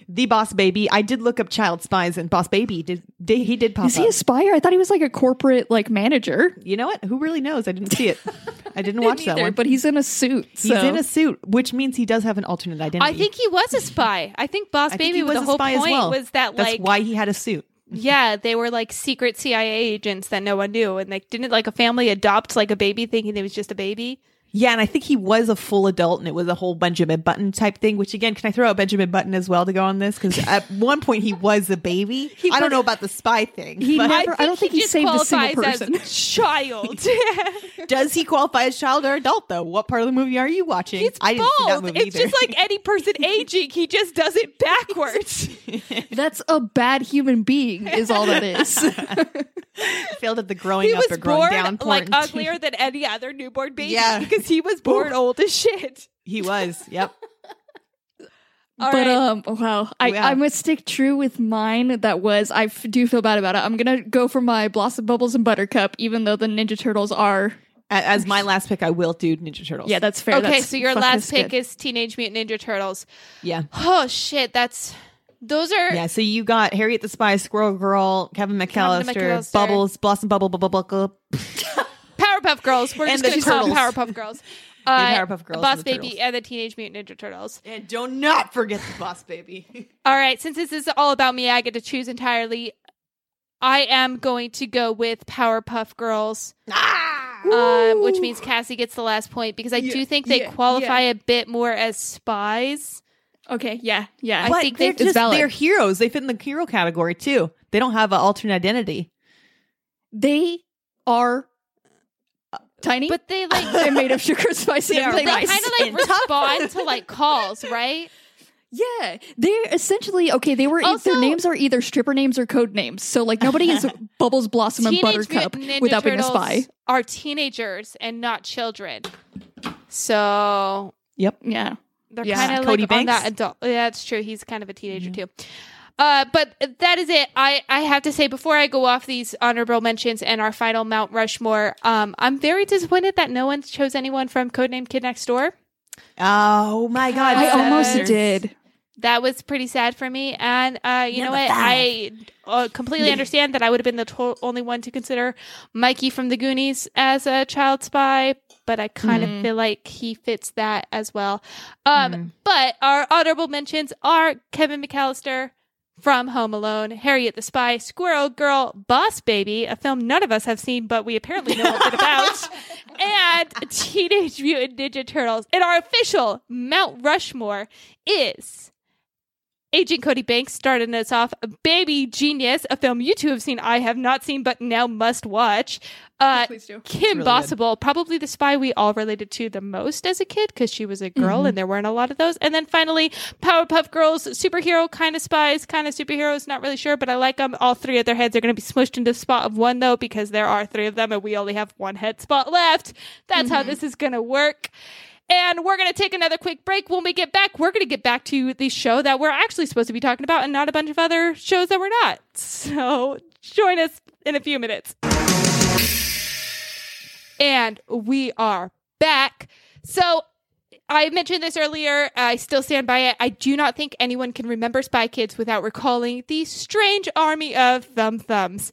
The Boss Baby. I did look up Child Spies, and Boss Baby did, did he did pop Is up. he a spy? I thought he was like a corporate like manager. you know what? Who really knows? I didn't see it. <laughs> I didn't watch that one. but he's in a suit. He's in a suit, which means he does have an alternate identity. I think he was a spy. I think Boss I think Baby he was the a whole spy point as well. was that That's like why he had a suit. yeah, they were like secret CIA agents that no one knew, and like didn't like a family adopt like a baby thinking it was just a baby. Yeah, and I think he was a full adult, and it was a whole Benjamin Button type thing. Which again, can I throw out Benjamin Button as well to go on this? Because <laughs> at one point he was a baby. I don't know about the spy thing. He but never- I don't think he just saved a single person. <laughs> child. <laughs> does he qualify as child or adult though? What part of the movie are you watching? He's I didn't see that movie It's either. just like any person aging. He just does it backwards. That's a bad human being, is all that is. failed at the growing he up or growing down like uglier than any other newborn baby. Yeah. because he was born old as shit. he was. Yep. <laughs> All but right. um, wow, I, Yeah. I'm gonna stick true with mine. That was I f- do feel bad about it. I'm gonna go for my Blossom Bubbles and Buttercup, even though the Ninja Turtles are. A- As my last pick, I will do Ninja Turtles. Yeah, that's fair. okay, That's- so your last that's pick good. is Teenage Mutant Ninja Turtles. yeah. Oh shit, that's those are Yeah, so you got Harriet the Spy, Squirrel Girl, Kevin McAllister, McAllister. Bubbles, Blossom Bubble, Bubble, Bubble. <laughs> Powerpuff Girls. We're And just gonna call them Turtles. Powerpuff Girls. <laughs> Uh, Powerpuff Girls Boss and Baby, Turtles. and the Teenage Mutant Ninja Turtles. And do not forget the Boss Baby. <laughs> All right, since this is all about me, I get to choose entirely. I am going to go with Powerpuff Girls, um, which means Cassie gets the last point because I do think they yeah, qualify yeah. a bit more as spies. okay. Yeah, yeah. I but think they're they- just valid. they're heroes. They fit in the hero category too. They don't have an alternate identity. they are tiny, But they like they're made of sugar, <laughs> spice, They and are play they kind of like respond to like calls, right? Yeah, they're essentially okay. They were Also- their names are either stripper names or code names. So like nobody is <laughs> Bubbles, Blossom, and Buttercup Ninja without being a spy. Are teenagers and not children, so Yep. Yeah, they're Yeah. kind of Cody like on that adult. Yeah, that's true. He's kind of a teenager too. Uh, but that is it. I, I have to say before I go off these honorable mentions and our final Mount Rushmore, um, I'm very disappointed that no one chose anyone from Codename Kid Next Door. Oh my god. I almost did. That was pretty sad for me, and uh, you know Number what? I uh, completely understand that I would have been the to- only one to consider Mikey from the Goonies as a child spy, but I kind of feel like he fits that as well. Um, But our honorable mentions are Kevin McAllister from Home Alone, Harriet the Spy, Squirrel Girl, Boss Baby, a film none of us have seen, but we apparently know a bit <laughs> about, and Teenage Mutant Ninja Turtles. And our official Mount Rushmore is Agent Cody Banks started us off. Baby Genius, a film you two have seen, I have not seen, but now must watch. Uh, Please do. Kim really Possible, probably the spy we all related to the most as a kid because she was a girl and there weren't a lot of those. And then finally, Powerpuff Girls, superhero kind of spies, kind of superheroes, not really sure, but I like them. All three of their heads are going to be smushed into a spot of one though because there are three of them and we only have one head spot left. That's how this is going to work. And we're going to take another quick break. When we get back, we're going to get back to the show that we're actually supposed to be talking about and not a bunch of other shows that we're not. <laughs> So join us in a few minutes. And we are back. So I mentioned this earlier. I still stand by it. I do not think anyone can remember Spy Kids without recalling the strange army of thumb thumbs.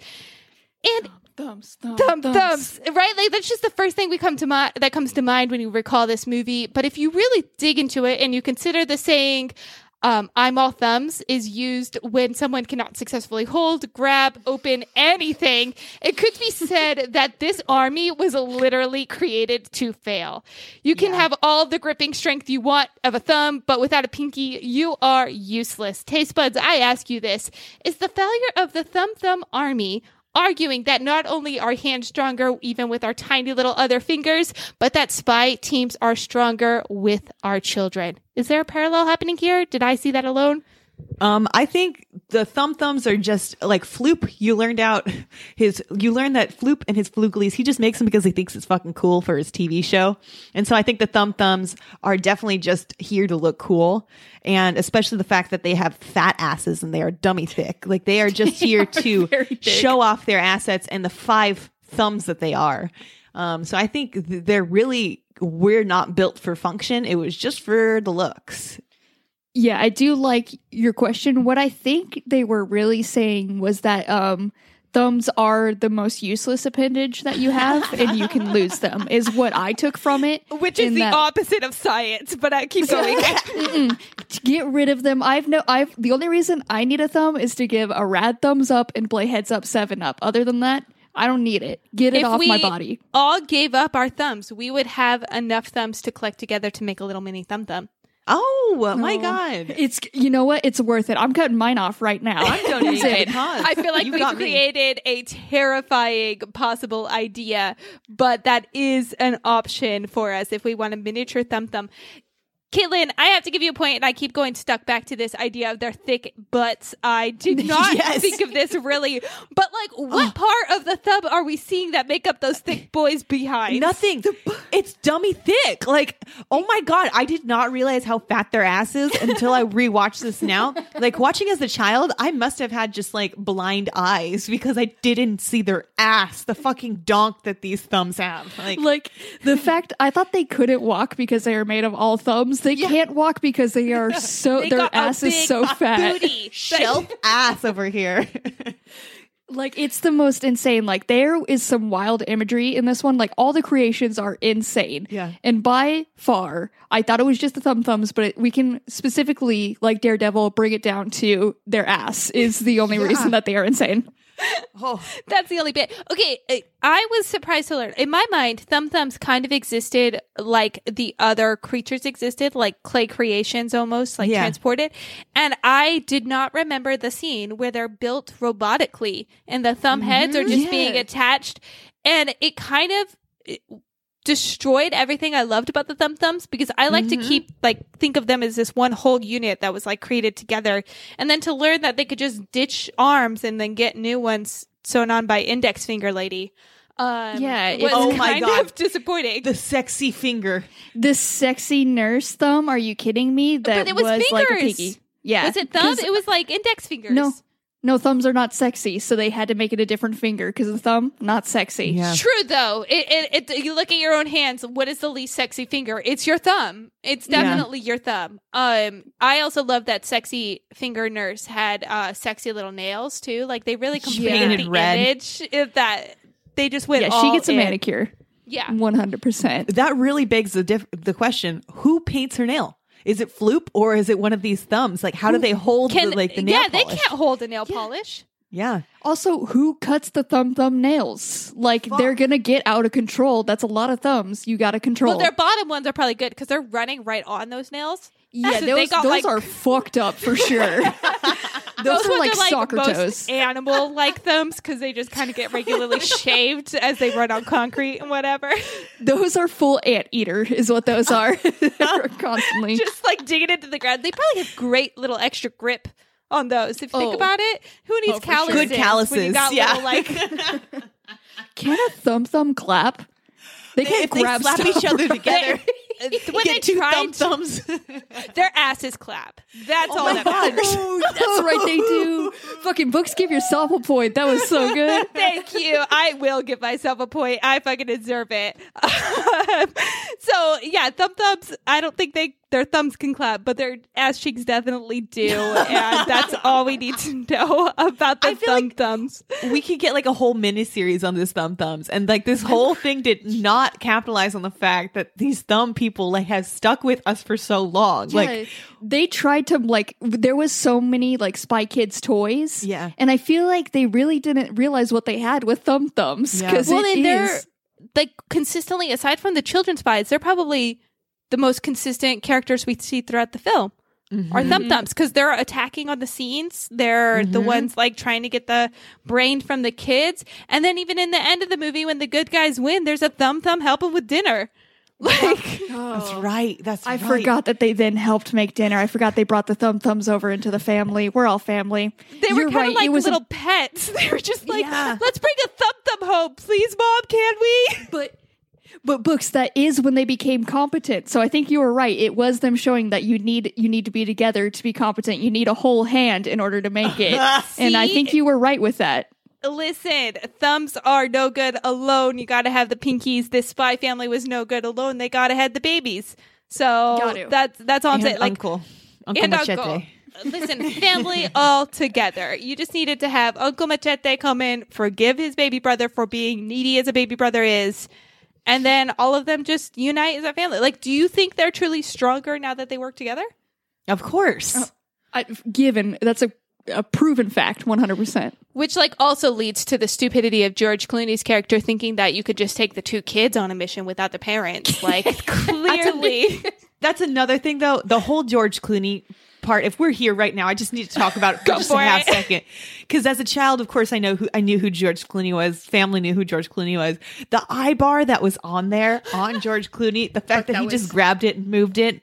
And Thumbs, thumbs, thumb thumbs, right? Like that's just the first thing we come to mind that comes to mind when you recall this movie. But if you really dig into it and you consider the saying, um, "I'm all thumbs" is used when someone cannot successfully hold, grab, open anything, it could be <laughs> said that this army was literally created to fail. You can have all the gripping strength you want of a thumb, but without a pinky, you are useless. Taste buds, I ask you this: Is the failure of the thumb thumb army? Arguing that not only are hands stronger even with our tiny little other fingers, but that spy teams are stronger with our children. Is there a parallel happening here? Did I see that alone? Um, I think the thumb thumbs are just like Floop. You learned out his, you learned that Floop and his Fooglies, he just makes them because he thinks it's fucking cool for his TV show. And so I think the thumb thumbs are definitely just here to look cool. And especially the fact that they have fat asses and they are dummy thick. Like they are <laughs> just here to show off their assets and the five thumbs that they are. Um, so I think th- they're really, we're not built for function. It was just for the looks. Yeah, I do like your question. What I think they were really saying was that um thumbs are the most useless appendage that you have and you can lose them is what I took from it. Which is the that- opposite of science, but I keep going. <laughs> to get rid of them. I've no I've the only reason I need a thumb is to give a rad thumbs up and play heads up seven up. Other than that, I don't need it. Get it if off my body. all gave up our thumbs, we would have enough thumbs to collect together to make a little mini thumb thumb. Oh my God. It's you know what? It's worth it. I'm cutting mine off right now. <laughs> I'm donating it. I feel like You we've got me. created a terrifying possible idea, but that is an option for us if we want a miniature thumb thumb. Caitlin, I have to give you a point, and I keep going stuck back to this idea of their thick butts. I did <laughs> not Yes. think of this really, but like, <laughs> what oh. part of the thumb are we seeing that make up those thick boys' behind? Nothing. It's dummy thick. Like, oh my god, I did not realize how fat their ass is until I rewatched this now. <laughs> Like watching as a child, I must have had just like blind eyes because I didn't see their ass, the fucking donk that these thumbs have. Like, like the fact I thought they couldn't walk because they are made of all thumbs. They can't walk because they are <laughs> so They their got a ass is so fat. Booty. <laughs> <laughs> shelf ass over here. Like it's the most insane. Like there is some wild imagery in this one. Like all the creations are insane. Yeah. And by far, I thought it was just the thumb thumbs, but it, we can specifically, like Daredevil, bring it down to their ass is the only reason that they are insane. Oh, <laughs> That's the only bit. Okay, I was surprised to learn. In my mind, thumb thumbs kind of existed like the other creatures existed, like clay creations almost, like Yeah. transported. And I did not remember the scene where they're built robotically and the thumb heads are mm-hmm. just Yeah. being attached. And it kind of destroyed everything I loved about the thumb thumbs because I like to keep like think of them as this one whole unit that was like created together and then to learn that they could just ditch arms and then get new ones sewn on by index finger lady um Yeah, was Oh my kind God. of <laughs> disappointing the sexy finger. the sexy nurse thumb, are you kidding me? That it was like a fingers. piggy. Yeah. was it thumb 'cause- it was like index fingers No. No, thumbs are not sexy, so they had to make it a different finger because the thumb, not sexy. Yeah. True though, it, it, it you look at your own hands. What is the least sexy finger? It's your thumb. It's Yeah. definitely your thumb. Um, I also love that sexy finger nurse had uh sexy little nails too. Like they really completed painted the red. image. If that they just went. Yeah, she all gets a in. manicure. Yeah, 100%. That really begs the diff- the question: Who paints her nail? Is it Floop or is it one of these thumbs? Like, how do they hold can the, like the nail yeah they can't hold a nail polish. Yeah, Also, who cuts the thumb thumb nails? Like, they're gonna get out of control. That's a lot of thumbs. You gotta control. Well, their bottom ones are probably good because they're running right on those nails. Yeah, <laughs> They those, got, those like- are fucked up for sure. <laughs> <laughs> those, are ones like, soccer most toes. animal like thumbs because they just kind of get regularly <laughs> shaved as they run on concrete and whatever. Those are full anteater, is what those <laughs> are. Constantly. just like digging into the ground. They probably have great little extra grip on those. If you think Oh. about it, who needs Oh, for sure. calluses? Good when you calluses, got yeah. little, like Can a thumb thumb clap? They can if they grab slap stuff. each other together, when they get two tried, thumb thumbs. <laughs> their asses clap. That's oh all Oh my that god, matters. Oh, <laughs> that's right, they do. Fucking books give yourself a point. That was so good. <laughs> Thank you. I will give myself a point. I fucking deserve it. so yeah, thumb thumbs. I don't think they their thumbs can clap, but their ass cheeks definitely do, and <laughs> that's all we need to know about the thumb like- thumbs. we could get like a whole mini series on this thumb thumbs and like this whole thing did not capitalize on the fact that these thumb people like have stuck with us for so long like they tried to like there was so many like spy kids toys Yeah. and i feel like they really didn't realize what they had with thumb thumbs Yeah. because Well, it then they're like consistently, aside from the children's spies, they're probably the most consistent characters we see throughout the film. Mm-hmm. Are thumb thumbs because they're attacking on the scenes. They're the ones like trying to get the brain from the kids, and then even in the end of the movie, when the good guys win, there's a thumb thumb helping with dinner. <laughs> Like that's right that's i right. forgot that they then helped make dinner i forgot they brought the thumb thumbs over into the family we're all family they were You're kind right, of like it was a- little pets. <laughs> They were just like, Yeah. "Let's bring a thumb thumb home, please, mom. Can we?" but but books that is when they became competent so i think you were right it was them showing that you need you need to be together to be competent you need a whole hand in order to make it <laughs> and i think you were right with that Listen, thumbs are no good alone. You got to have the pinkies. This spy family was no good alone. They got to have the babies. So that's that's all I'm and saying. Like uncle uncle and machete uncle. Listen, family <laughs> all together. You just needed to have Uncle Machete come in, forgive his baby brother for being needy as a baby brother is, and then all of them just unite as a family. Like, do you think they're truly stronger now that they work together? of course oh, I, given that's a, a proven fact 100% Which like also leads to the stupidity of George Clooney's character thinking that you could just take the two kids on a mission without the parents. <laughs> Like clearly, that's another thing though the whole george clooney part if we're here right now i just need to talk about it for just a half <laughs> second because as a child of course i know who i knew who george clooney was family knew who george clooney was the eye bar that was on there on george clooney the <laughs> fact that, he just grabbed it and moved it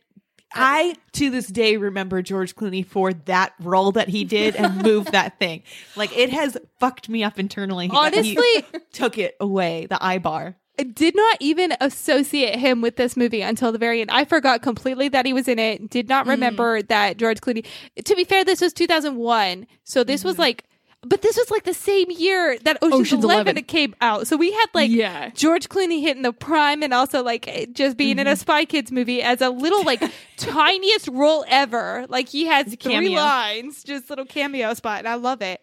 I to this day remember George Clooney for that role that he did and <laughs> moved that thing. Like it has fucked me up internally. that he Honestly- took it away the eye bar. Did not even associate him with this movie until the very end. I forgot completely that he was in it. Did not remember that George Clooney. To be fair, this was 2001, so this was like. But this was like the same year that Ocean's, Ocean's 11, 11. came out. So we had like Yeah. George Clooney hitting the prime and also like just being in a Spy Kids movie as a little like <laughs> tiniest role ever. Like he has three lines, just little cameo spot. And I love it.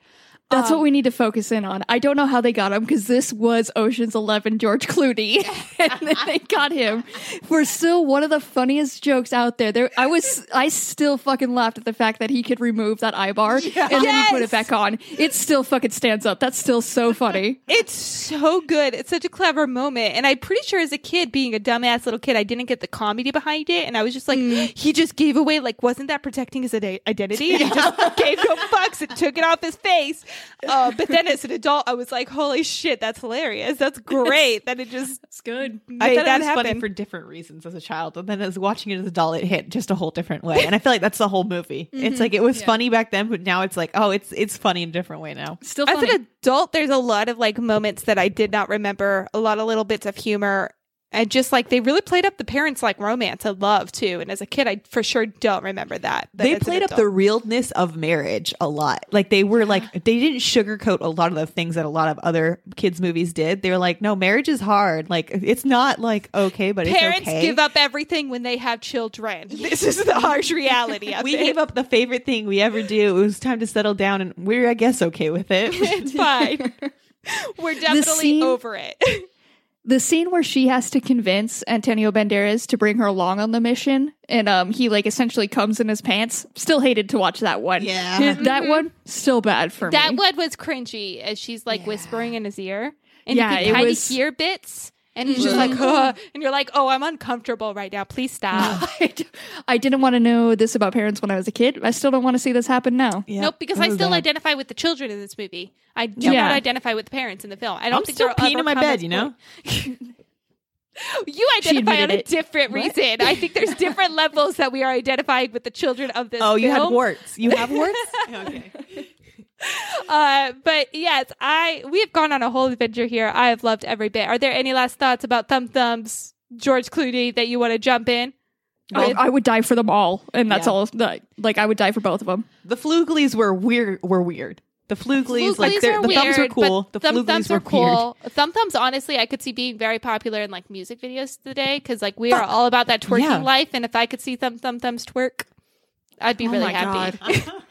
That's what um, we need to focus in on. I don't know how they got him because this was Ocean's Eleven George Clooney, <laughs> and then they got him for still one of the funniest jokes out there. There, I was, I still fucking laughed at the fact that he could remove that eye bar and then he put it back on. It still fucking stands up. That's still so funny. <laughs> It's so good. It's such a clever moment. And I'm pretty sure as a kid, being a dumbass little kid, I didn't get the comedy behind it. And I was just like, mm. he just gave away, like, wasn't that protecting his ide- identity? And <laughs> he just gave no fucks and took it off his face. <laughs> Uh, but then as an adult, I was like, holy shit, that's hilarious. That's great. that it just It's good. made I thought that it was happen. funny for different reasons as a child, and then as watching it as a adult, it hit just a whole different way. And I feel like that's the whole movie. It's like it was funny back then, but now it's like, oh, it's it's funny in a different way now. Still as an adult, there's a lot of like moments that I did not remember, a lot of little bits of humor. And just like they really played up the parents like romance and love too. And as a kid, I for sure don't remember that. But They played up the realness of marriage a lot. Like they were like they didn't sugarcoat a lot of the things that a lot of other kids movies did. They were like, no, marriage is hard. Like it's not like okay, but parents it's okay. give up everything when they have children. <laughs> This is the harsh reality of we it. gave up the favorite thing we ever do. It was time to settle down, and we're I guess okay with it. <laughs> It's fine. <laughs> We're definitely scene- over it. The scene where she has to convince Antonio Banderas to bring her along on the mission, and um, he like essentially comes in his pants. Still hated to watch that one. Yeah. His- <laughs> that one still bad for that me. That one was cringy as she's like whispering in his ear. And Yeah, you can kind of hear bits. And he's just like, "Ugh," and you're like, oh, I'm uncomfortable right now. Please stop. <laughs> I, d- I didn't want to know this about parents when I was a kid. I still don't want to see this happen now. Yeah, nope, because I still bad. identify with the children in this movie. I do Yeah. not identify with the parents in the film. I don't I'm think still they're peeing in my overcome bed, as you know? <laughs> You identify on admitted a it. different reason. I think there's different <laughs> levels that we are identifying with the children of this. Oh, you had film. warts. You have warts? okay. Uh, but yes, I we have gone on a whole adventure here. I have loved every bit. Are there any last thoughts about Thumb Thumbs, George Clooney that you want to jump in? I, I would die for them all, and that's Yeah. all. That, like I would die for both of them. The Fooglies were weird. Were weird. The Fooglies, like Fooglies they're- are the thumbs were cool. The thumb Fooglies thumbs were are cool. Thumb thumbs, honestly, I could see being very popular in like music videos today because like we are all about that twerking Yeah. life, and if I could see thumb thumb thumbs twerk, I'd be Oh really my happy. <laughs>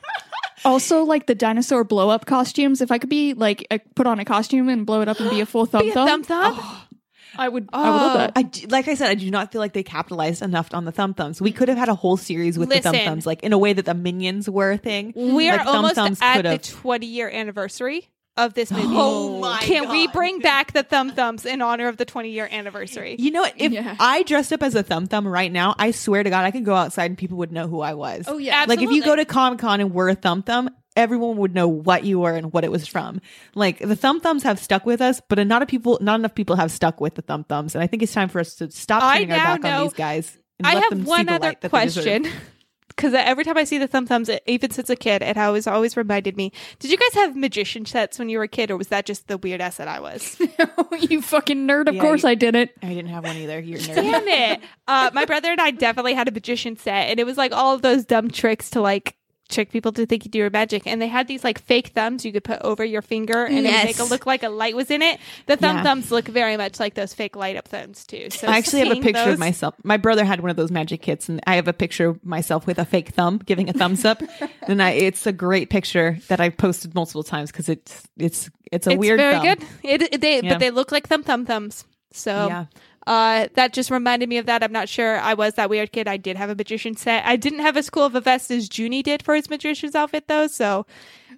Also, like the dinosaur blow up costumes. If I could be like uh, put on a costume and blow it up and be a full thumb <gasps> Be a thumb, thumb thumb. I would. I would love Oh. that. I do- like I said, I do not feel like they capitalized enough on the thumb thumbs. We could have had a whole series with the thumb Listen. thumbs, like in a way that the minions were a thing. We are like, Thumb almost Thumbs at could the have- 20 year anniversary of this movie. Oh, oh my Can we bring back the thumb thumbs in honor of the 20 year anniversary? You know what? If Yeah. I dressed up as a thumb thumb right now, I swear to God, I could go outside and people would know who I was. Oh, yeah. Like if you go to Comic Con and were a thumb thumb, everyone would know what you were and what it was from. Like the thumb thumbs have stuck with us, but not a people, not enough people have stuck with the thumb thumbs. And I think it's time for us to stop I turning our now back on these guys. And I let have see one the other light that they deserve. question. <laughs> Because every time I see the thumb thumbs, it- even since a kid, it always always reminded me. Did you guys have magician sets when you were a kid, or was that just the weird ass that I was? <laughs> you fucking nerd. Of Yeah, course, you- I didn't. I didn't have one either. You're nerd. Damn it! Uh, my brother and I definitely had a magician set, and it was like all of those dumb tricks to like trick people to think you do your magic. And they had these like fake thumbs you could put over your finger, and it would make it look like a light was in it. The thumb Yeah. thumbs look very much like those fake light up thumbs too. So I actually have a picture those- of myself. My brother had one of those magic kits, and I have a picture of myself with a fake thumb giving a thumbs up. <laughs> and I, it's a great picture that I've posted multiple times because it's it's it's a it's weird. very thumb. good. It, it- they Yeah. but they look like thumb thumb thumbs. So Yeah. Uh, that just reminded me of that. I'm not sure I was that weird kid. I did have a magician set. I didn't have as cool of a vest as Juni did for his magician's outfit though. So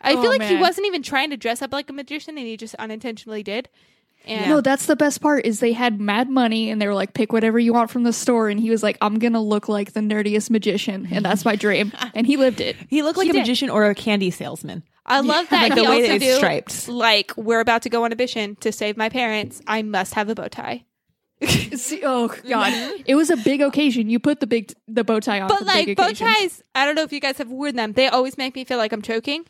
I Oh, feel like he wasn't even trying to dress up like a magician, and he just unintentionally did. And No, that's the best part. Is they had mad money and they were like, pick whatever you want from the store, and he was like, I'm gonna look like the nerdiest magician, and that's my dream, <laughs> and he lived it. He looked like He a did. magician or a candy salesman. I love <laughs> that Like he the way also that it's do, striped. Like we're about to go on a mission to save my parents. I must have a bow tie. <laughs> See, oh god, it was a big occasion. You put the big the bow tie on, But like bow ties, I don't know if you guys have worn them. They always make me feel like I'm choking.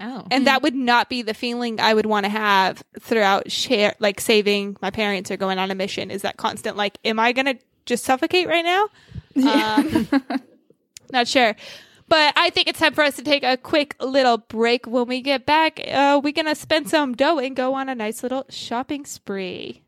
Oh, and that would not be the feeling I would want to have throughout share like saving my parents or going on a mission. Is that constant like, am I gonna just suffocate right now? Um, <laughs> not sure. But I think it's time for us to take a quick little break. When we get back, uh, we're gonna spend some dough and go on a nice little shopping spree.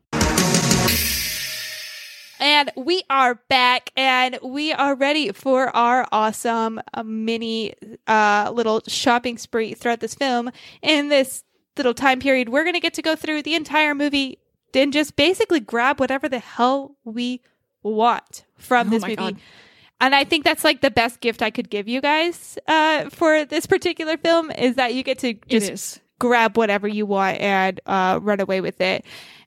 And we are back and we are ready for our awesome uh, mini uh, little shopping spree throughout this film. In this little time period, we're going to get to go through the entire movie and just basically grab whatever the hell we want from Oh this movie. God. And I think that's like the best gift I could give you guys uh, for this particular film is that you get to just grab whatever you want and uh, run away with it.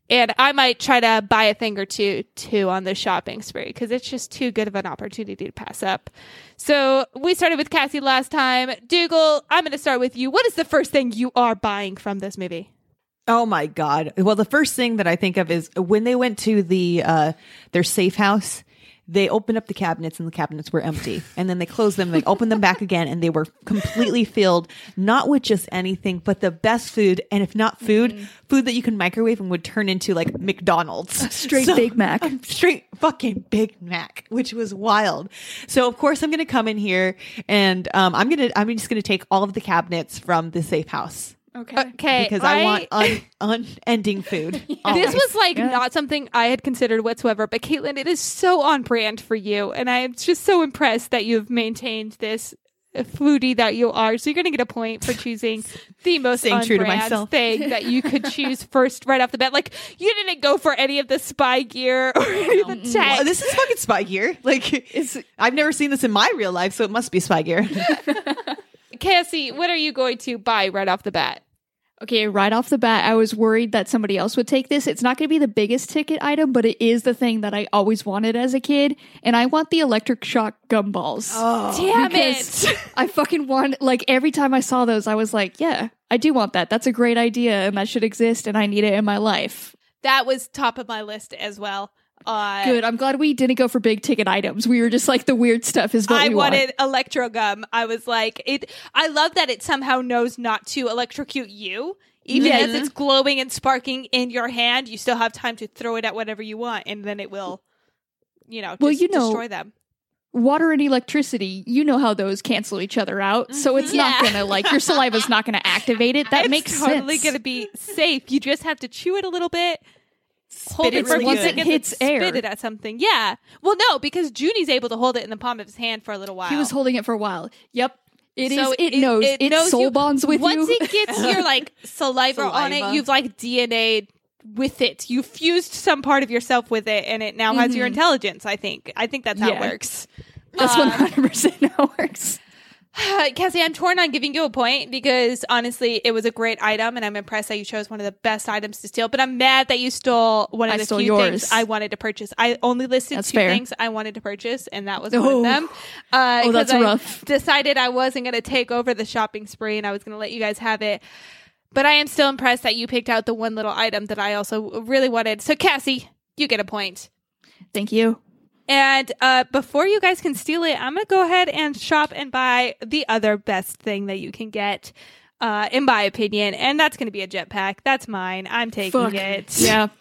And I might try to buy a thing or two too on the shopping spree because it's just too good of an opportunity to pass up. So we started with Cassie last time. Dougal, I'm going to start with you. What is the first thing you are buying from this movie? Oh my god. Well, the first thing that I think of is when they went to the uh their safe house, they opened up the cabinets and the cabinets were empty. And then they closed them, they opened them back again and they were completely filled not with just anything, but the best food and if not food, food that you can microwave and would turn into like McDonald's. Straight Big Mac. Straight fucking Big Mac, which was wild. So of course I'm going to come in here and um I'm going to I'm just going to take all of the cabinets from the safe house Okay. Okay. because I, want un- <laughs> unending food. <laughs> this was like Yeah. not something I had considered whatsoever, but Caitlin, it is so on brand for you. And I'm just so impressed that you've maintained this foodie that you are. So you're going to get a point for choosing <laughs> the most Staying on brand thing that you could choose first right off the bat. Like you didn't go for any of the spy gear or any of the tech. Well, this is fucking spy gear. Like, it's, I've never seen this in my real life, so it must be spy gear. Cassie, what are you going to buy right off the bat? Okay, right off the bat, I was worried that somebody else would take this. It's not going to be the biggest ticket item, but it is the thing that I always wanted as a kid, and I want the electric shock gumballs. Oh, Damn it! I fucking want like every time I saw those, I was like, yeah, I do want that. That's a great idea, and that should exist, and I need it in my life. that was top of my list as well. Uh, Good. I'm glad we didn't go for big ticket items. We were just like the weird stuff is what I we want. wanted electro gum. I was like, it. I love that it somehow knows not to electrocute you. Even Yeah. as it's glowing and sparking in your hand, you still have time to throw it at whatever you want, and then it will, you know, Well, you know- destroy them. Water and electricity, you know how those cancel each other out. So it's not Mm-hmm. Gonna like your saliva's not gonna activate it. <laughs> That it's makes totally sense. gonna be safe. You just have to chew it a little bit. Hold it it for really a few good. seconds Once it hits and air. Spit it at something. Yeah. Well, no, because Juni's able to hold it in the palm of his hand for a little while. He was holding it for a while. Yep. It is. So It, knows. It, knows soul you. bonds with Once you. Once it gets your <laughs> like saliva, on it, you've like DNA with it. You fused some part of yourself with it, and it now has your mm-hmm. intelligence. I think. I think that's how Yeah. it works. That's one hundred percent um, how it works. <sighs> Cassie, I'm torn on giving you a point because honestly, it was a great item, and I'm impressed that you chose one of the best items to steal. But I'm mad that you stole one of I the few yours. things I wanted to purchase. I only listed That's two fair. things I wanted to purchase, and that was one Oh. of them. Uh, Oh, that's I rough. Decided I wasn't going to take over the shopping spree, and I was going to let you guys have it. But I am still impressed that you picked out the one little item that I also really wanted. So, Cassie, you get a point. Thank you. And uh, before you guys can steal it, I'm going to go ahead and shop and buy the other best thing that you can get, uh, in my opinion. And that's going to be a jetpack. That's mine. I'm taking Fuck. it. Yeah. <laughs>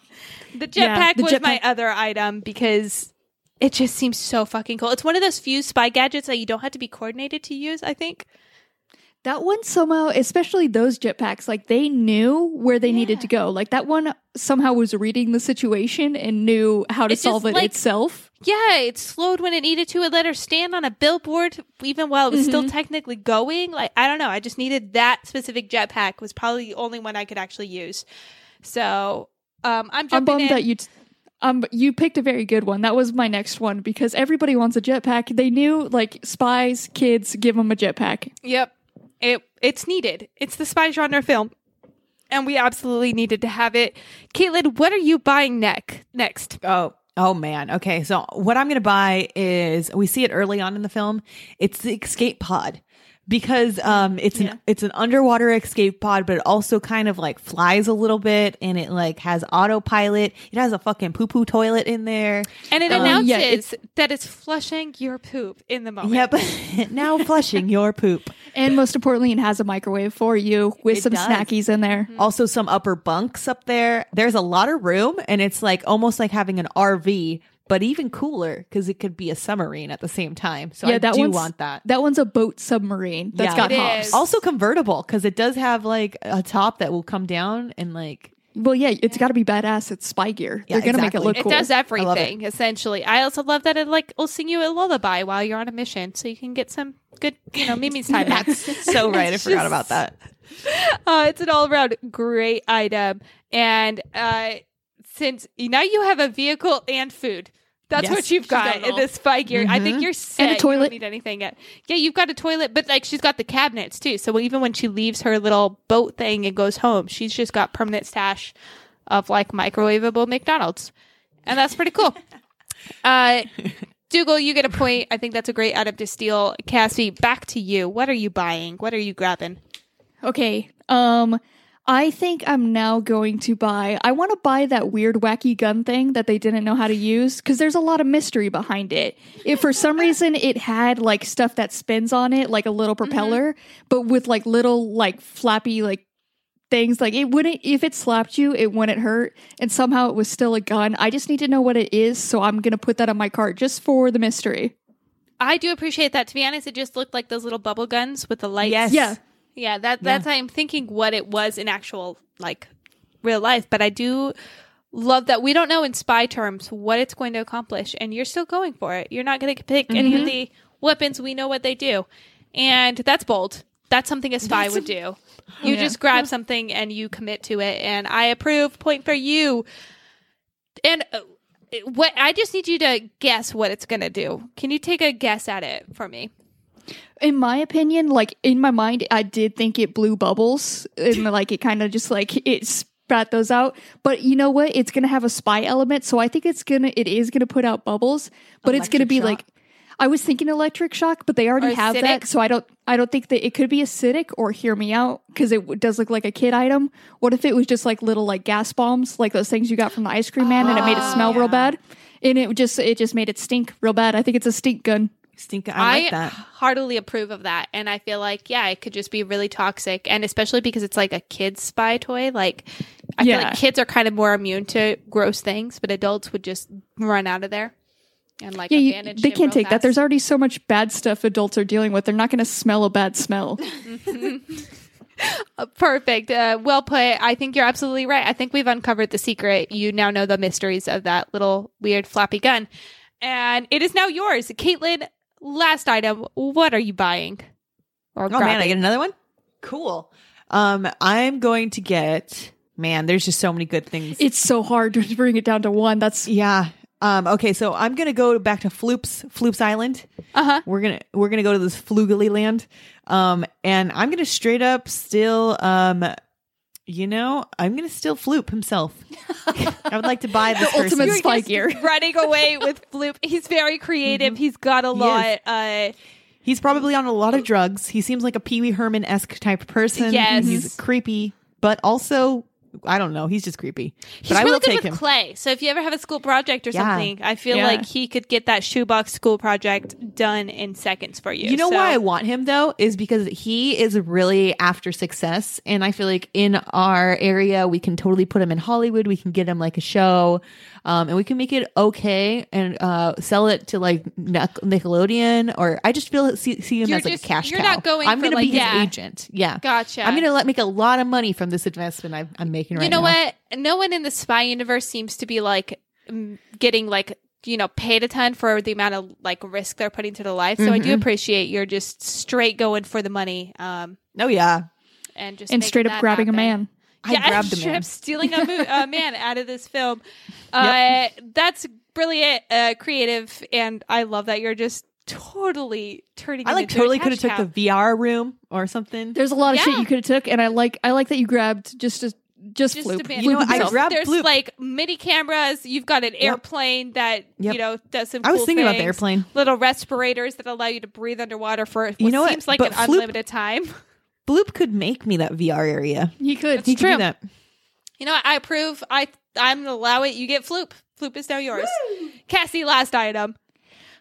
The jetpack Yeah, was my other item because it just seems so fucking cool. It's one of those few spy gadgets that you don't have to be coordinated to use, I think. That one somehow, especially those jetpacks, like they knew where they needed to go. Like that one somehow was reading the situation and knew how to It's solve it like- itself. Yeah, it slowed when it needed to. It let her stand on a billboard even while it was still technically going. Like I don't know. I just needed that specific jetpack. Was probably the only one I could actually use. So um, I'm I'm bummed in. that you. T- um, you picked a very good one. That was my next one because everybody wants a jetpack. They knew, like spies, kids, give them a jetpack. Yep, it it's needed. It's the spy genre film, and we absolutely needed to have it. Caitlin, what are you buying neck next? Oh, oh man. Okay. So what I'm going to buy is we see it early on in the film. It's the escape pod because um it's an it's an underwater escape pod but it also kind of like flies a little bit and it like has autopilot. It has a fucking poo poo toilet in there. And it Um, announces yeah, it's- that it's flushing your poop in the moment. Yep. <laughs> now flushing your poop. And most importantly, it has a microwave for you with It some does. snackies in there. Also some upper bunks up there. There's a lot of room and it's like almost like having an RV, but even cooler because it could be a submarine at the same time. So I do one's, want that. That one's a boat submarine that's Yeah. got It hops. is. Also convertible because it does have like a top that will come down and like Well, yeah, it's got to be badass. It's spy gear. Yeah, They're gonna make it exactly. look It cool. does love it. everything essentially. I also love that it like will sing you a lullaby while you're on a mission, so you can get some good, you know, Mimi's <laughs> time. That's so <laughs> right. I forgot about that. Uh, it's an all around great item, and uh, since now you have a vehicle and food. That's Yes, what you've got got in this spy gear. I think you're set. And a You toilet. don't need anything yet. Yeah, you've got a toilet, but like she's got the cabinets too. So even when she leaves her little boat thing and goes home, she's just got permanent stash of like microwavable McDonald's, and that's pretty cool. <laughs> uh, <laughs> Dougal, you get a point. I think that's a great item to steal. Cassie, back to you. What are you buying? What are you grabbing? Okay. Um, I think I'm now going to buy. I want to buy that weird, wacky gun thing that they didn't know how to use because there's a lot of mystery behind it. If for some reason it had like stuff that spins on it, like a little mm-hmm. propeller, but with like little like flappy like things, like it wouldn't. If it slapped you, it wouldn't hurt, and somehow it was still a gun. I just need to know what it is, so I'm gonna put that on my cart just for the mystery. I do appreciate that. To be honest, it just looked like those little bubble guns with the lights. Yes. Yeah. Yeah, that that's I'm thinking what it was in actual like real life, but I do love that we don't know in spy terms what it's going to accomplish and you're still going for it. You're not going to pick any of the weapons. We know what they do. And that's bold. That's something a spy would do. <laughs> You Yeah. just grab something and you commit to it and I approve. Point for you. And uh, what I just need you to guess what it's going to do. Can you take a guess at it for me? In my opinion, like in my mind, I did think it blew bubbles and like it kind of just like it spat those out. But you know what? It's gonna have a spy element, so I think it's gonna it is gonna put out bubbles, but it's gonna be shock? like I was thinking electric shock, but they already Or have acidic? that, so I don't I don't think that it could be acidic or hear me out because it w- does look like a kid item. What if it was just like little like gas bombs, like those things you got from the ice cream man, and it made it oh, smell real bad, and it just it just made it stink real bad. I think it's a stink gun. Stink. I like that. heartily approve of that. And I feel like, yeah, it could just be really toxic. And especially because it's like a kid's spy toy. Like, I feel like kids are kind of more immune to gross things, but adults would just run out of there and like Yeah, you, they can't take that. There's already so much bad stuff adults are dealing with. They're not going to smell a bad smell. <laughs> <laughs> Uh, Perfect. Uh, well put. I think you're absolutely right. I think we've uncovered the secret. You now know the mysteries of that little weird floppy gun. And it is now yours. Caitlin, last item. What are you buying? Or Oh man, I get another one. Cool. Um, I'm going to get. Man, there's just so many good things. it's so hard to bring it down to one. That's yeah. Um. Okay, so I'm gonna go back to Floop's Floop's Island. Uh-huh. We're gonna we're gonna go to this Flugely land. Um, and I'm gonna straight up still Um, you know, I'm gonna steal Floop himself. <laughs> I would like to buy this The ultimate person. spy gear. <laughs> running away with Floop. He's very creative. He's got a lot. Uh, He's probably on a lot of drugs. He seems like a Pee Wee Herman esque type person. Yes. he's creepy, but also I don't know. He's just creepy. he's but I really will good take with him. clay. So if you ever have a school project or Yeah. something, I feel Yeah. like he could get that shoebox school project done in seconds for you. You know So- why I want him though is because he is really after success, and I feel like in our area we can totally put him in Hollywood. We can get him like a show, um, and we can make it okay and uh, sell it to like Nickelodeon. Or I just feel see, see him You're as like just- a cash you're cow. not going I'm gonna like, be his yeah. agent. Yeah, Gotcha. I'm gonna let make a lot of money from this investment I'm, I'm making right now. you know now. what? No one in the spy universe seems to be like getting like you know paid a ton for the amount of like risk they're putting to the life. So I do appreciate you're just straight going for the money. Um, Oh yeah, and just and straight up grabbing happen. a man. I yeah, grabbed a straight man. stealing a, mo- a man <laughs> out of this film. Uh, That's brilliant, uh, creative, and I love that you're just totally turning. I like into totally could have took cow. the VR room or something. There's a lot of shit you could have took, and I like I like that you grabbed just a, just, Just Floop. You know, I himself. grabbed There's Floop. like mini cameras. You've got an airplane that Yep. you know does some. I was cool thinking about the airplane. Little respirators that allow you to breathe underwater for what You know what? seems like But an Floop- unlimited time. <laughs> Floop could make me that VR area. he could. He could do that. You know, what? I approve. I I'm gonna allow it. You get Floop. Floop is now yours. Cassie, last item.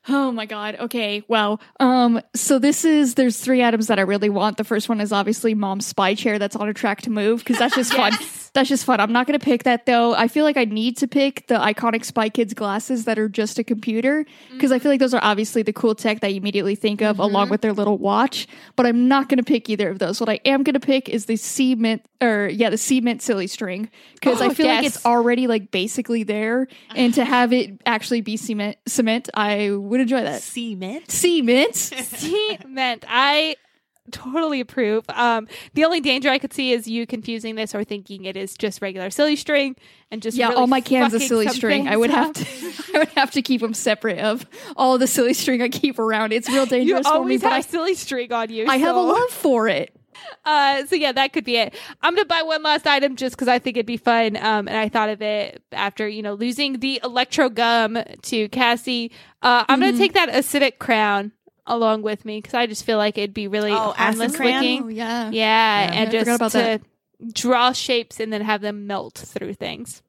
Oh my god. Okay. Well, um, so this is there's three items that I really want. The first one is obviously mom's spy chair that's on a track to move because that's just <laughs> fun. That's just fun. I'm not gonna pick that though. I feel like I need to pick the iconic Spy Kids glasses that are just a computer because I feel like those are obviously the cool tech that you immediately think of along with their little watch. But I'm not gonna pick either of those. What I am gonna pick is the cement or yeah, the cement silly string because I Oh, feel like it's already like basically there, and to <sighs> have it actually be cement, cement, I would enjoy that. Cement. Cement. <laughs> Cement. I totally approve. Um, the only danger I could see is you confusing this or thinking it is just regular silly string and just Yeah, really all my cans of silly string. I would have to. <laughs> I would have to keep them separate of all the silly string I keep around. It's real You dangerous for me, always but have I, silly string on you. I have a love for it. Uh, so yeah, that could be it. I'm gonna buy one last item just because I think it'd be fun. Um, and I thought of it after you know losing the electro gum to Cassie. Uh, I'm Mm-hmm. gonna take that acidic crown along with me because I just feel like it'd be really Oh, harmless looking. Oh yeah. Yeah, and I just to that. draw shapes and then have them melt through things.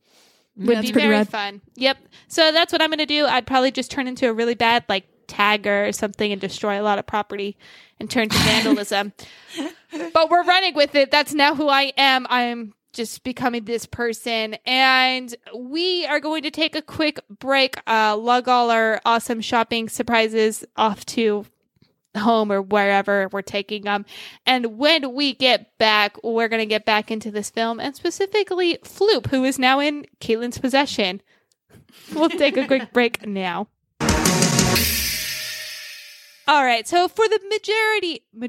Would that's be very rad. fun. Yep. So that's what I'm going to do. I'd probably just turn into a really bad like tagger or something and destroy a lot of property and turn to vandalism. <laughs> but we're running with it. That's now who I am. I'm just becoming this person and we are going to take a quick break uh lug all our awesome shopping surprises off to home or wherever we're taking them. And when we get back, we're going to get back into this film and specifically Floop, who is now in Caitlin's possession. We'll take a quick <laughs> break now. All right. So for the majority, ma-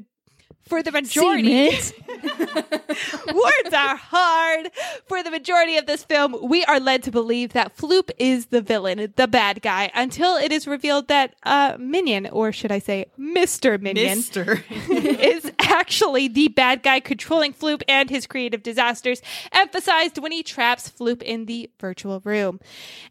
for the majority, <laughs> Words are hard. For the majority of this film, we are led to believe that Floop is the villain, the bad guy, until it is revealed that uh, Minion, or should I say Mr. Minion, Mister. <laughs> is actually the bad guy controlling Floop and his creative disasters, emphasized when he traps Floop in the virtual room.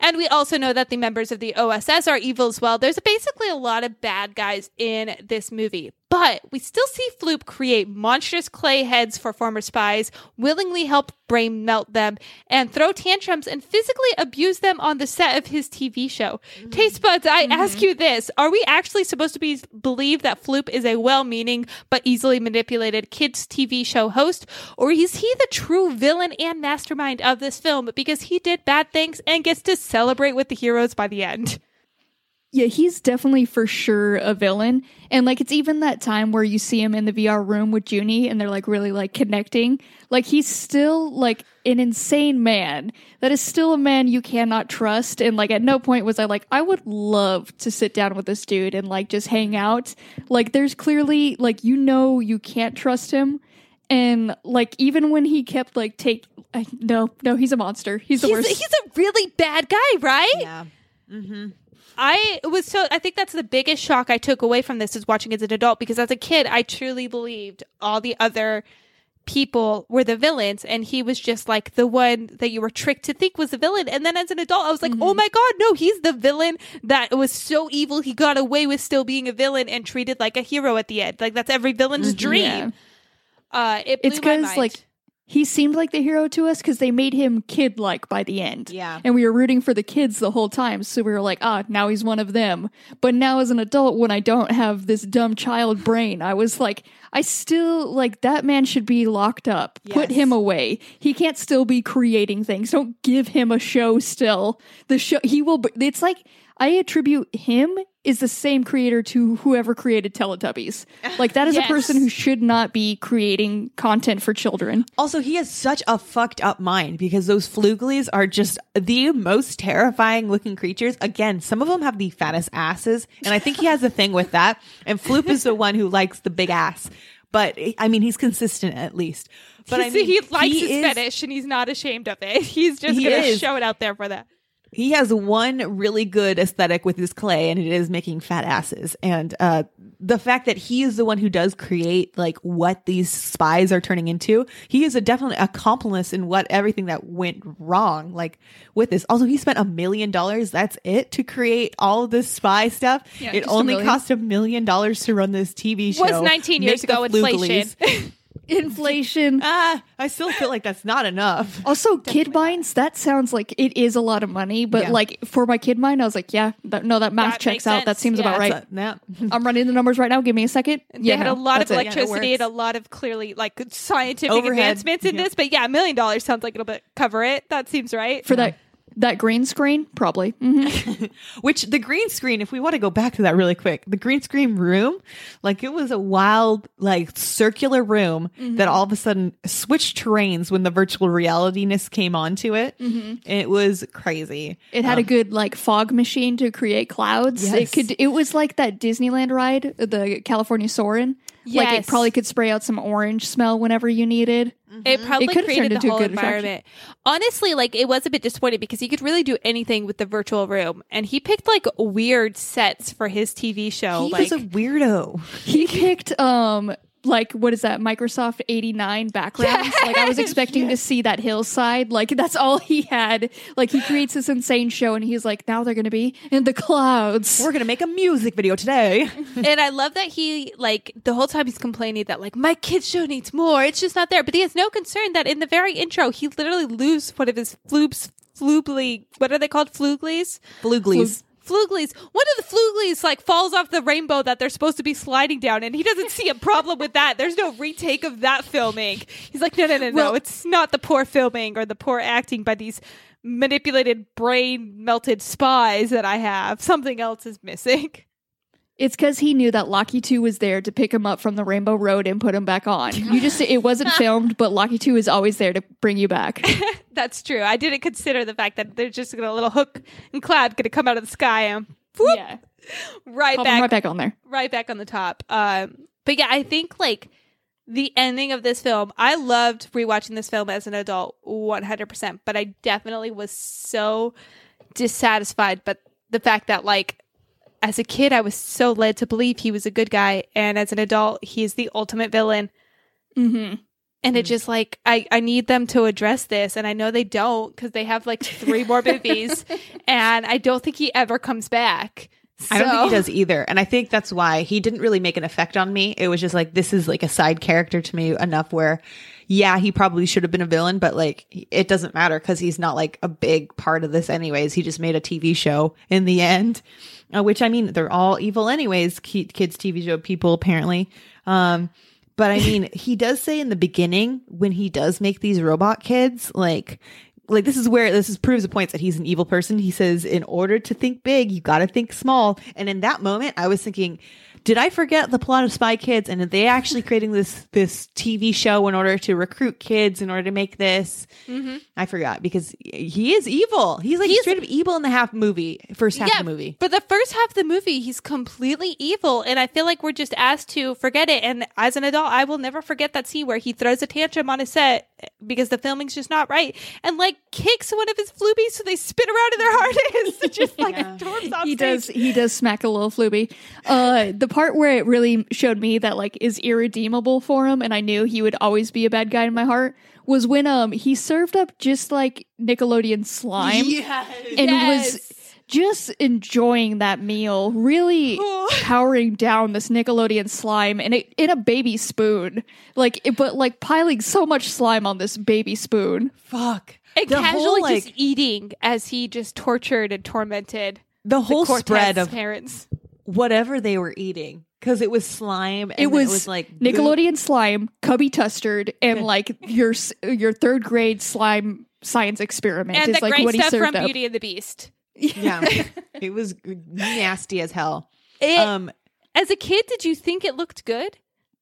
And we also know that the members of the OSS are evil as well. There's basically a lot of bad guys in this movie. But we still see Floop create monstrous clay heads for former spies, willingly help brain melt them, and throw tantrums and physically abuse them on the set of his TV show. Mm. Taste buds, I ask mm-hmm. you this: Are we actually supposed to be believe that Floop is a well-meaning but easily manipulated kids TV show host, or is he the true villain and mastermind of this film because he did bad things and gets to celebrate with the heroes by the end? Yeah, he's definitely for sure a villain. And like it's even that time where you see him in the VR room with Juni and they're like really like connecting. Like he's still like an insane man. That is still a man you cannot trust. And like at no point was I like, I would love to sit down with this dude and like just hang out. Like there's clearly like you know you can't trust him. And like even when he kept like take I, no, no, he's a monster. He's the He's, worst. he's a really bad guy, right? yeah. Mm-hmm. I was so I think that's the biggest shock I took away from this is watching as an adult because as a kid I truly believed all the other people were the villains and he was just like the one that you were tricked to think was the villain. And then as an adult I was like oh my god no he's the villain that was so evil. He got away with still being a villain and treated like a hero at the end. Like that's every villain's dream Yeah. uh it blew it's my because mind. like he seemed like the hero to us because they made him kid like by the end. Yeah. And we were rooting for the kids the whole time. So we were like, ah, now he's one of them. But now as an adult, when I don't have this dumb child brain, I was like, I still like that man should be locked up. Put him away. He can't still be creating things. Don't give him a show still. The show, he will, it's like, I attribute him is the same creator to whoever created Teletubbies. <laughs> Like that is Yes. a person who should not be creating content for children. Also, he has such a fucked up mind because those fluglies are just the most terrifying looking creatures. Again, some of them have the fattest asses, and I think he has a thing with that. And Floop is the <laughs> one who likes the big ass. But I mean, he's consistent at least. But I mean, he likes his is- fetish and he's not ashamed of it. <laughs> He's just He gonna show it out there for that. He has one really good aesthetic with his clay and it is making fat asses. And uh the fact that he is the one who does create like what these spies are turning into he is a definitely accomplice in what everything that went wrong like with this. Also he spent a million dollars that's it to create all of this spy stuff. Yeah, it only cost a million dollars to run this tv show. it Was 19 years ago inflation. <laughs> fluglies. Inflation. <laughs> ah i still feel like that's not enough <laughs> Also, kid minds, that sounds like it is a lot of money, but Yeah. like for my kid mind, I was like, yeah, that, no, that math That checks makes out. That sense. seems Yeah. about right. That's a- yeah. <laughs> I'm running the numbers right now. Give me a second. They had no, a lot of that's it. electricity and a lot of clearly like scientific Overhead. advancements in Yeah. this. But yeah, a million dollars sounds like it'll be- cover it. That seems right. for that that green screen, probably. Mhm. <laughs> <laughs> Which the green screen, if we want to go back to that really quick, the green screen room, like it was a wild, like circular room mm-hmm. that all of a sudden switched terrains when the virtual realityness came onto it. Mm-hmm. It was crazy. It had a um, good like fog machine to create clouds. Yes. It could. It was like that Disneyland ride, the California Soarin'. Like it probably could spray out some orange smell whenever you needed. It probably could've created turned the into a whole good attraction. environment. Honestly, like it was a bit disappointing because he could really do anything with the virtual room, and he picked like weird sets for his TV show. He like was a weirdo. He picked um like what is that Microsoft 89 backgrounds <laughs> like I was expecting to see that hillside like that's all he had like he creates this insane show and he's like now they're going to be in the clouds We're going to make a music video today. <laughs> and I love that he like the whole time he's complaining that like my kids show needs more. It's just not there. But he has no concern that in the very intro he literally loses one of his floops flugly what are they called? Fluglies? Fluglies. Fluglies. One of the fluglies like falls off the rainbow that they're supposed to be sliding down, and he doesn't see a problem with that. There's no retake of that filming. He's like, no, no, no, no. Well- It's not the poor filming or the poor acting by these manipulated brain melted spies that I have. Something else is missing. It's cuz he knew that Locky 2 was there to pick him up from the Rainbow Road and put him back on you just it wasn't <laughs> filmed but Locky 2 is always there to bring you back <laughs> That's true. I didn't consider the fact that they're just a little hook and cloud gonna come out of the sky and whoop, yeah right pop back right back on there right back on the top. Um, but yeah, I think like the ending of this film, I loved rewatching this film as an adult 100%, but I definitely was so dissatisfied. But the fact that, like, as a kid, I was so led to believe he was a good guy, and as an adult, he's the ultimate villain. Mm-hmm. And it just like I, I need them to address this, and I know they don't because they have like three more <laughs> movies, and I don't think he ever comes back. I don't think he does either. And I think that's why he didn't really make an effect on me. It was just like, this is like a side character to me enough where, yeah, he probably should have been a villain, but like, it doesn't matter because he's not like a big part of this anyways. He just made a TV show in the end, uh, which I mean, they're all evil anyways, kids TV show people apparently. Um, but I mean, he does say in the beginning when he does make these robot kids, like, like this is where this is proves the point that he's an evil person. He says, in order to think big, you got to think small. And in that moment, I was thinking, did I forget the plot of Spy Kids? And are they actually creating this this TV show in order to recruit kids in order to make this? Mm-hmm. I forgot because he is evil. He's like He's- straight up evil in the half movie, first half of the movie. But the first half of the movie, he's completely evil, and I feel like we're just asked to forget it. And as an adult, I will never forget that scene where he throws a tantrum on a set because the filming's just not right, and like kicks one of his floobies so they spin around in their <laughs> harness, <laughs> just like storms off he stage. does he does smack a little flooby uh the part where it really showed me that like is irredeemable for him and i knew he would always be a bad guy in my heart was when um he served up just like nickelodeon slime and Yes. was just enjoying that meal really <sighs> powering down this nickelodeon slime and it in a baby spoon like it, but like piling so much slime on this baby spoon Fuck. and The casually whole, like- just eating as he just tortured and tormented The the whole Cortez spread of parents. whatever they were eating because it was slime. And it was, it was like Nickelodeon slime, Cubby Tustard, and like your s- your third grade slime science experiment And is the like great what he stuff served from up. Beauty and the Beast. Yeah, <laughs> <laughs> it was nasty as hell. It, Um, as a kid, did you think it looked good?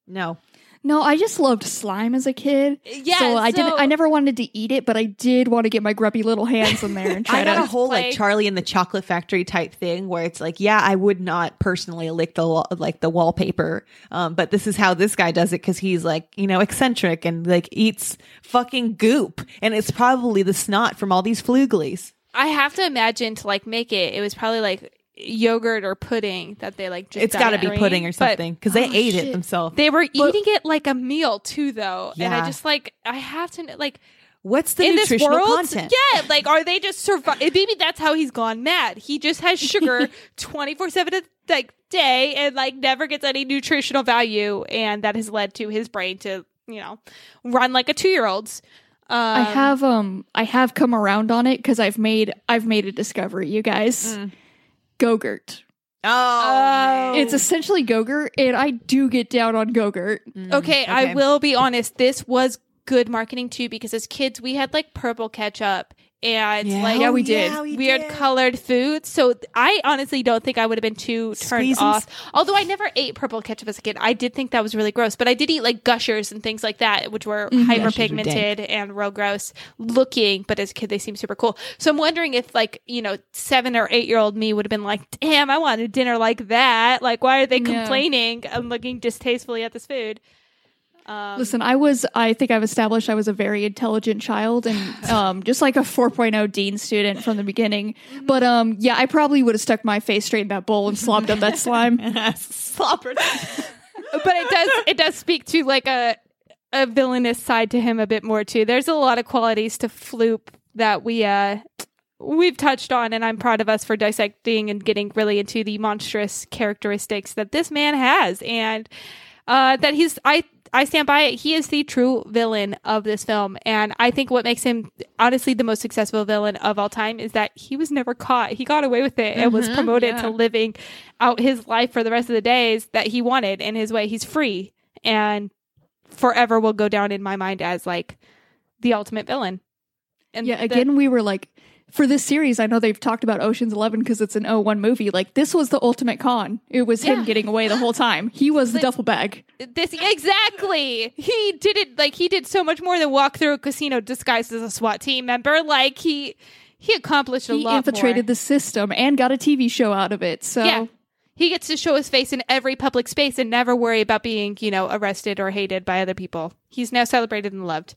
no, No, I just loved slime as a kid. Yeah, so I didn't. I never wanted to eat it, but I did want to get my grubby little hands in there and <laughs> try I got a to. whole play. like Charlie in the Chocolate Factory type thing where it's like, yeah, I would not personally lick the like the wallpaper, um, but this is how this guy does it because he's like you know eccentric and like eats fucking goop, and it's probably the snot from all these fluglies. I have to imagine to like make it. It was probably like yogurt or pudding that they like. Just It's got to be pudding or something because they Oh, ate shit. it themselves. They were eating it like a meal too, though, and I just like I have to like What's the in this nutritional world. content? Yeah, like are they just survive? Maybe that's how he's gone mad. He just has <laughs> sugar twenty four seven like day and like never gets any nutritional value, and that has led to his brain to you know run like a two year old's. Um, I have um I have come around on it because I've made I've made a discovery, you guys. Mm. Gogurt. Oh, Oh. It's essentially Gogurt, and I do get down on Gogurt. Okay, I will be honest. This was good marketing too because as kids we had like purple ketchup and Yeah. like Yeah, we did. we weird did. colored food. So I honestly don't think I would have been too turned Squeeze 'em off. Although I never ate purple ketchup as a kid. I did think that was really gross, but I did eat like gushers and things like that, which were Mm-hmm. hyper Gushers pigmented and real gross looking. But as a kid, they seem super cool. So I'm wondering if like you know seven or eight year old me would have been like, "Damn, I wanted dinner like that." Like, why are they Yeah. I'm looking distastefully at this food? Um, Listen, I was I think I've established I was a very intelligent child and <laughs> um just like a 4.0 dean student from the beginning. But um yeah, I probably would have stuck my face straight in that bowl and slopped up that slime. <laughs> slobbered. <laughs> but it does it does speak to like a a villainous side to him a bit more too. There's a lot of qualities to Floop that we uh we've touched on and I'm proud of us for dissecting and getting really into the monstrous characteristics that this man has and uh that he's I I stand by it. He is the true villain of this film. And I think what makes him honestly the most successful villain of all time is that he was never caught. He got away with it and was mm-hmm. promoted to living out his life for the rest of the days that he wanted in his way. He's free and forever will go down in my mind as like the ultimate villain. And Yeah, the- again we were like for this series, I know they've talked about Ocean's 11 because it's an 01 movie. Like this was the ultimate con. It was him getting away the whole time. He was the duffel bag. this exactly. He did it like he did so much more than walk through a casino disguised as a SWAT team member. Like he he accomplished a He lot. He infiltrated more. the system and got a TV show out of it. So Yeah. He gets to show his face in every public space and never worry about being, you know, arrested or hated by other people. He's now celebrated and loved.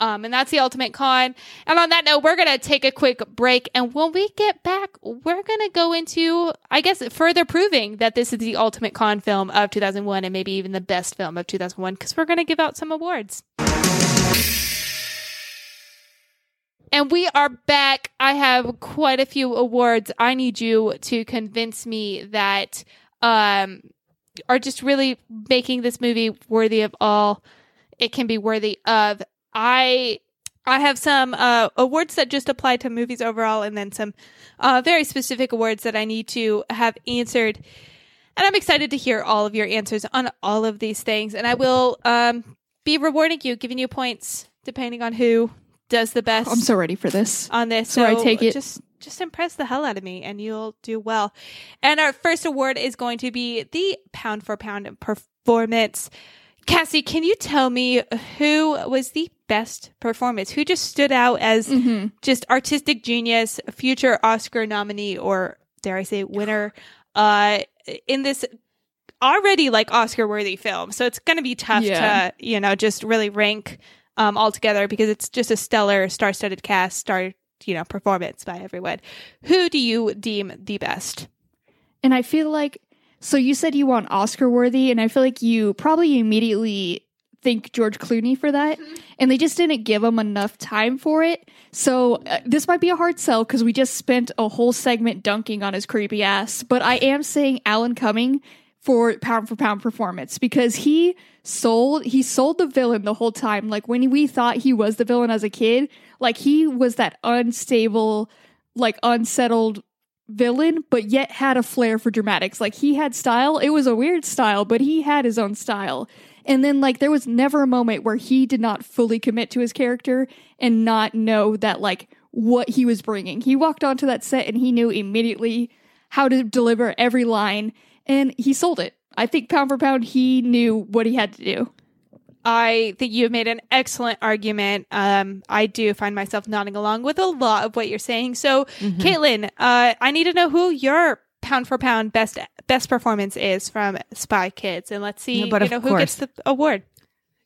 Um, and that's the ultimate con. And on that note, we're going to take a quick break. And when we get back, we're going to go into, I guess, further proving that this is the ultimate con film of 2001 and maybe even the best film of 2001 because we're going to give out some awards. And we are back. I have quite a few awards. I need you to convince me that um are just really making this movie worthy of all it can be worthy of. I I have some uh, awards that just apply to movies overall, and then some uh, very specific awards that I need to have answered. And I'm excited to hear all of your answers on all of these things. And I will um, be rewarding you, giving you points depending on who does the best I'm so ready for this. on this. So I take it- Just just impress the hell out of me, and you'll do well. And our first award is going to be the pound for pound performance. Cassie, can you tell me who was the best performance? Who just stood out as Mm-hmm. just artistic genius, future Oscar nominee, or dare I say winner, uh, in this already like Oscar worthy film. So it's going to be tough Yeah. to, you know, just really rank um, altogether because it's just a stellar star studded cast, star, you know, performance by everyone. Who do you deem the best? And I feel like so you said you want Oscar worthy, and I feel like you probably immediately think George Clooney for that, and they just didn't give him enough time for it. So uh, this might be a hard sell because we just spent a whole segment dunking on his creepy ass. But I am saying Alan Cumming for pound for pound performance because he sold he sold the villain the whole time. Like when we thought he was the villain as a kid, like he was that unstable, like unsettled villain, but yet had a flair for dramatics. Like he had style. It was a weird style, but he had his own style. And then like there was never a moment where he did not fully commit to his character and not know that like what he was bringing. He walked onto that set and he knew immediately how to deliver every line and he sold it. I think pound for pound he knew what he had to do. I think you've made an excellent argument. Um, I do find myself nodding along with a lot of what you're saying. So, Caitlin, uh, I need to know who your pound for pound best best performance is from Spy Kids, and let's see, Yeah, but you know, who gets the award.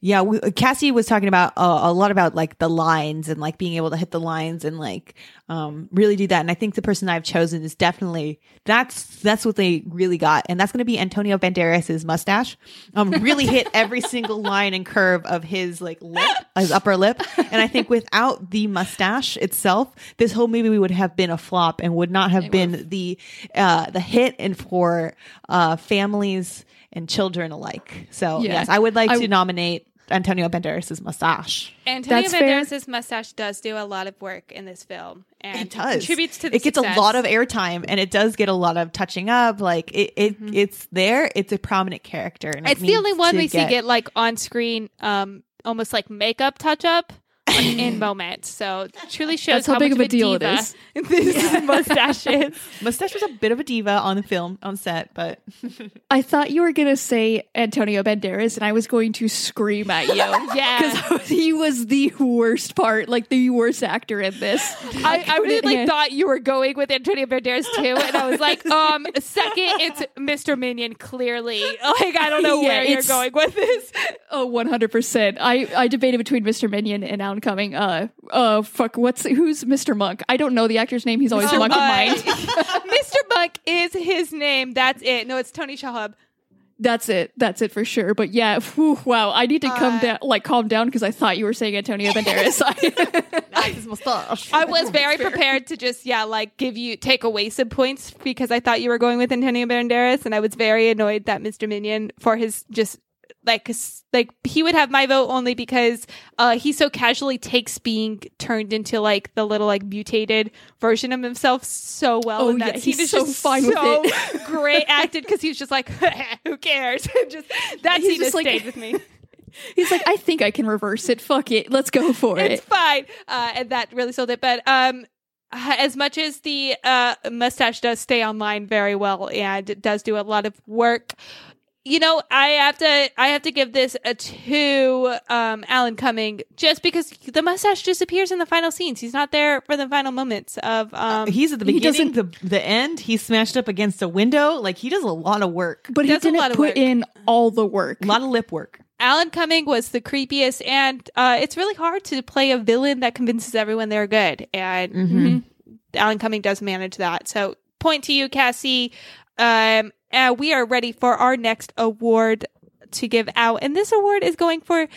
Yeah, we, Cassie was talking about uh, a lot about like the lines and like being able to hit the lines and like um really do that. And I think the person I've chosen is definitely that's that's what they really got, and that's going to be Antonio Banderas's mustache. Um, really hit every <laughs> single line and curve of his like lip, his upper lip. And I think without the mustache itself, this whole movie would have been a flop and would not have been the uh the hit and for uh families and children alike. So Yeah. yes, I would like I- to nominate Antonio Banderas' mustache. Antonio That's. Banderas' mustache does do a lot of work in this film, and It does. contributes to the it gets success. a lot of airtime and it does get a lot of touching up. Like it, it it's there. It's a prominent character. And it It's the only one to we see get like on screen, um, almost like makeup touch up in <clears throat> moments. So truly shows That's how how big much of a deal it diva is. <laughs> This mustache is. <laughs> Mustache was a bit of a diva on the film on set, but I thought you were going to say Antonio Banderas, and I was going to scream at you. <laughs> Yeah. Because he was the worst part, like the worst actor in this. I, I really like Yeah. thought you were going with Antonio Banderas too, and I was like, um, second, it's Mr. Minion. Clearly, like I don't know Yeah, where you're going with this. Oh, 100%. I, I debated between Mr. Minion and Alan Cumming. Uh, uh, fuck, what's, who's Mr. Monk? I don't know the actor's name. He's always Monk in mind. Mr. Monk is his name. That's it. No, it's Tony Shalhoub. That's it. That's it for sure. But yeah, whew, wow. I need to come Uh, down, like calm down because I thought you were saying Antonio <laughs> Banderas. I- his mustache. I was very prepared to just yeah, like give you take away some points because I thought you were going with Antonio Banderas, and I was very annoyed that Mr. Minion for his just like like he would have my vote only because uh he so casually takes being turned into like the little like mutated version of himself so well Oh, yeah, he's is so just fine with it. <laughs> great acted because he's just like <laughs> who cares <laughs> just that He's scene just like- stayed with me He's like, I think I can reverse it. Fuck it. Let's go for it's it. It's fine uh, and that really sold it but um as much as the uh, mustache does stay online very well and it does do a lot of work you know, I have to I have to give this a two um Alan Cumming just because the mustache disappears in the final scenes. He's not there for the final moments of um He's at the beginning, the doesn't- the end. He's smashed up against a window. Like he does a lot of work, But he That's a lot didn't put work. in all the work. a lot of lip work. Alan Cumming was the creepiest and uh it's really hard to play a villain that convinces everyone they're good. And Mm-hmm. Alan Cumming does manage that. So point to you, Cassie. Um uh, we are ready for our next award to give out. And this award is going for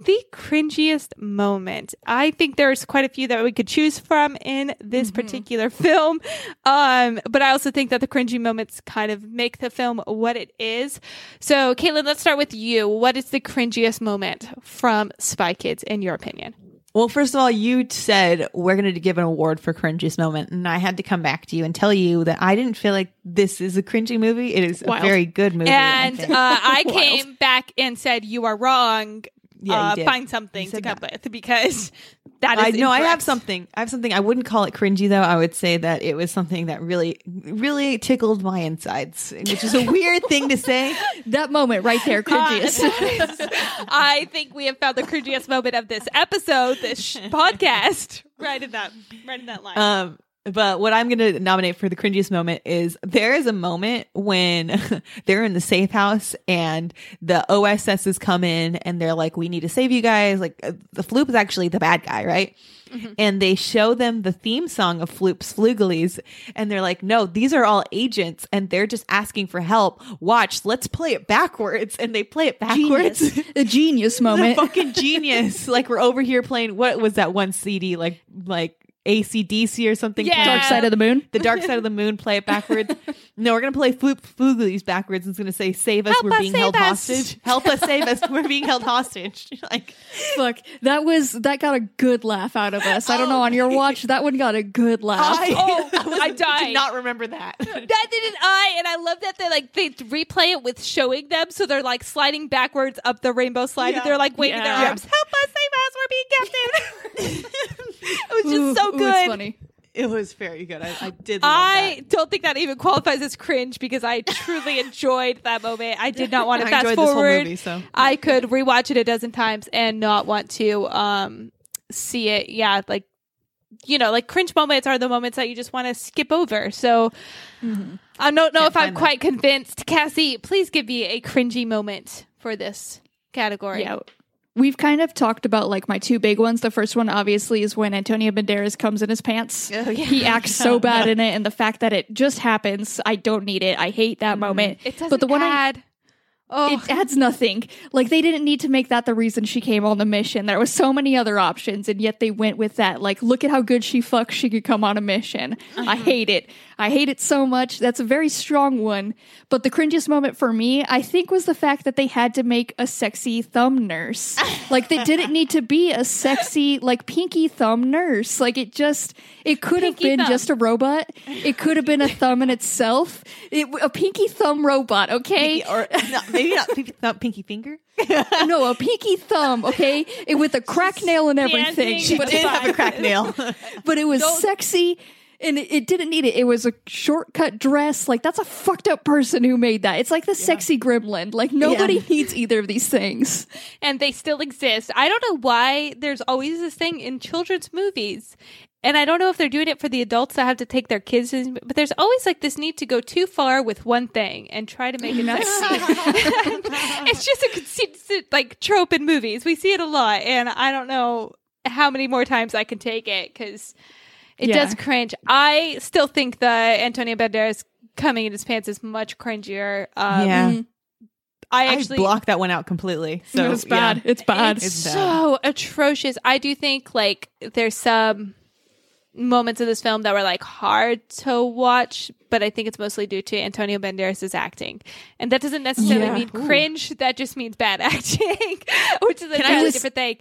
the cringiest moment. I think there's quite a few that we could choose from in this particular <laughs> film. Um, but I also think that the cringy moments kind of make the film what it is. So, Caitlin, let's start with you. What is the cringiest moment from Spy Kids, in your opinion? Well, first of all, you said we're going to give an award for cringiest moment, and I had to come back to you and tell you that I didn't feel like this is a cringy movie. It is a very good movie. I And uh. I <laughs> came back and said, You are wrong. Yeah, uh, find something to said come that. with <laughs> because that is I know I have something. I have something. I wouldn't call it cringy though. I would say that it was something that really, really tickled my insides, which is a <laughs> weird thing to say. that moment right there, <laughs> cringiest. I think we have found the cringiest moment of this episode, this sh- podcast, right in that, right in that line. Um, but what I'm going to nominate for the cringiest moment is there is a moment when <laughs> they're in the safe house and the OSSs come in and they're like, "We need to save you guys." Like uh, the Floop is actually the bad guy, right? And they show them the theme song of Floop's Flugalies, and they're like, "No, these are all agents, and they're just asking for help. Watch, let's play it backwards." And they play it backwards. Genius. a genius <laughs> moment. fucking genius. <laughs> like we're over here playing what was that one CD like like ACDC or something? Yeah. Dark side of the moon. the dark side of the moon, play it backwards. <laughs> no, we're gonna play Floop Fooglies backwards. and It's gonna say "Save us, Help we're us, being held us." hostage." Help us, save us, we're being held hostage. <laughs> like Fuck, that was that got a good laugh out of us. I don't know on your watch, that one got a good laugh. I, <laughs> Oh, I died. did not remember that. that didn't I, and I love that they like they replay it with showing them, so they're like sliding backwards up the rainbow slide, and they're like waving Yeah. their arms. Help us, save us, we're being captured. <laughs> it was just Ooh, so ooh, good. it's funny. it was very good. I, I did. Love I that. don't think that even qualifies as cringe because I truly <laughs> enjoyed that moment. I did not want to I fast enjoyed this whole forward. movie, so. I could rewatch it a dozen times and not want to um see it. Yeah, like you know, like cringe moments are the moments that you just want to skip over. So I don't know Can't if I'm find that. quite convinced. Cassie, please give me a cringy moment for this category. Yeah. We've kind of talked about like my two big ones. The first one obviously is when Antonio Banderas comes in his pants. Oh, yeah. He acts so <laughs> bad in it and the fact that it just happens, I don't need it. I hate that moment. Mm-hmm. It doesn't but the one I add. oh, it adds nothing. Like they didn't need to make that the reason she came on the mission. There was so many other options, and yet they went with that. Like, look at how good she fucks. She could come on a mission. I hate it. I hate it so much. That's a very strong one. But the cringiest moment for me, I think, was the fact that they had to make a sexy thumb nurse. <laughs> like they didn't need to be a sexy like pinky thumb nurse. Like it just it could have been thumb. just a robot. It could have been a thumb in itself. It, a pinky thumb robot. Okay. Pinky- or not, maybe not, pinky- <laughs> not pinky finger. no, a pinky thumb, okay, it, with a crack nail and everything. dancing. <laughs> She Did have a crack nail. but it was Don't- sexy, and it, it didn't need it. It was a shortcut dress. Like that's a fucked up person who made that. It's like the sexy gremlin. Like nobody Yeah. needs either of these things. and they still exist. I don't know why there's always this thing in children's movies. And I don't know if they're doing it for the adults that have to take their kids, in, but there's always like this need to go too far with one thing and try to make it sexy. <laughs> <laughs> it's just a consistent like trope in movies. We see it a lot, and I don't know how many more times I can take it because it Yeah. does cringe. I still think the Antonio Banderas coming in his pants is much cringier. Um, yeah, I I actually blocked that one out completely. So it's bad. yeah. It's bad. it's, It's bad. so atrocious. I do think like there's some moments of this film that were like hard to watch, but I think it's mostly due to Antonio Banderas' acting. And that doesn't necessarily Yeah. mean cringe, that just means bad <laughs> acting, which is a I totally just- different thing.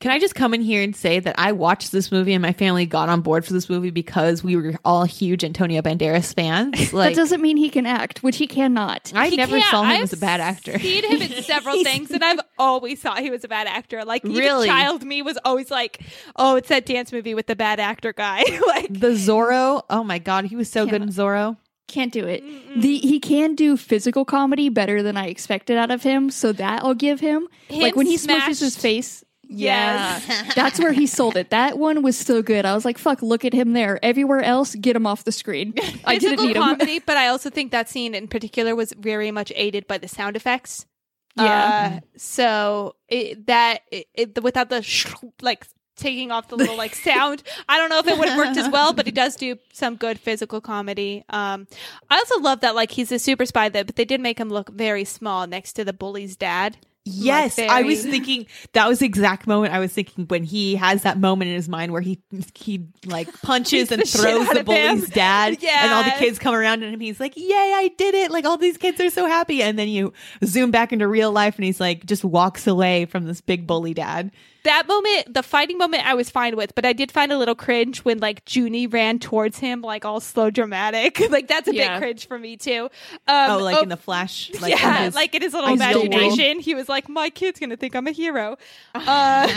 Can I just come in here and say that I watched this movie and my family got on board for this movie because we were all huge Antonio Banderas fans. <laughs> Like, that doesn't mean he can act, which he cannot. I He never saw him I've as a bad actor. seen him in <laughs> several things, and I've always thought he was a bad actor. Like, even Really? child me was always like, "Oh, it's that dance movie with the bad actor guy." <laughs> like, the Zorro. Oh my god, he was so good in Zorro. Can't do it. The he can do physical comedy better than I expected out of him, so that I'll give him. Him like when he smashes his smashed- Yeah, <laughs> that's where he sold it. That one was so good. I was like, "Fuck, look at him there." Everywhere else, get him off the screen. <laughs> I didn't need him. comedy, <laughs> but I also think that scene in particular was very much aided by the sound effects. Yeah. Uh, so it, that it, it, without the sh- like taking off the little like sound, I don't know if it would have worked as well. But he does do some good physical comedy. Um, I also love that like he's a super spy that, but they did make him look very small next to the bully's dad. Yes, I was thinking that was the exact moment I was thinking when he has that moment in his mind where he he like <laughs> punches and the throws the of him. bully's dad, and all the kids come around and he's like, "Yay, I did it!" Like all these kids are so happy, and then you zoom back into real life and he's like just walks away from this big bully dad. That moment, the fighting moment, I was fine with, but I did find a little cringe when like Juni ran towards him, like all slow dramatic. <laughs> like that's a Yeah. bit cringe for me too. Um, Oh, like in the flash, <laughs> like on yeah, his- like in his little imagination, he was like, "My kid's gonna think I'm a hero." Uh,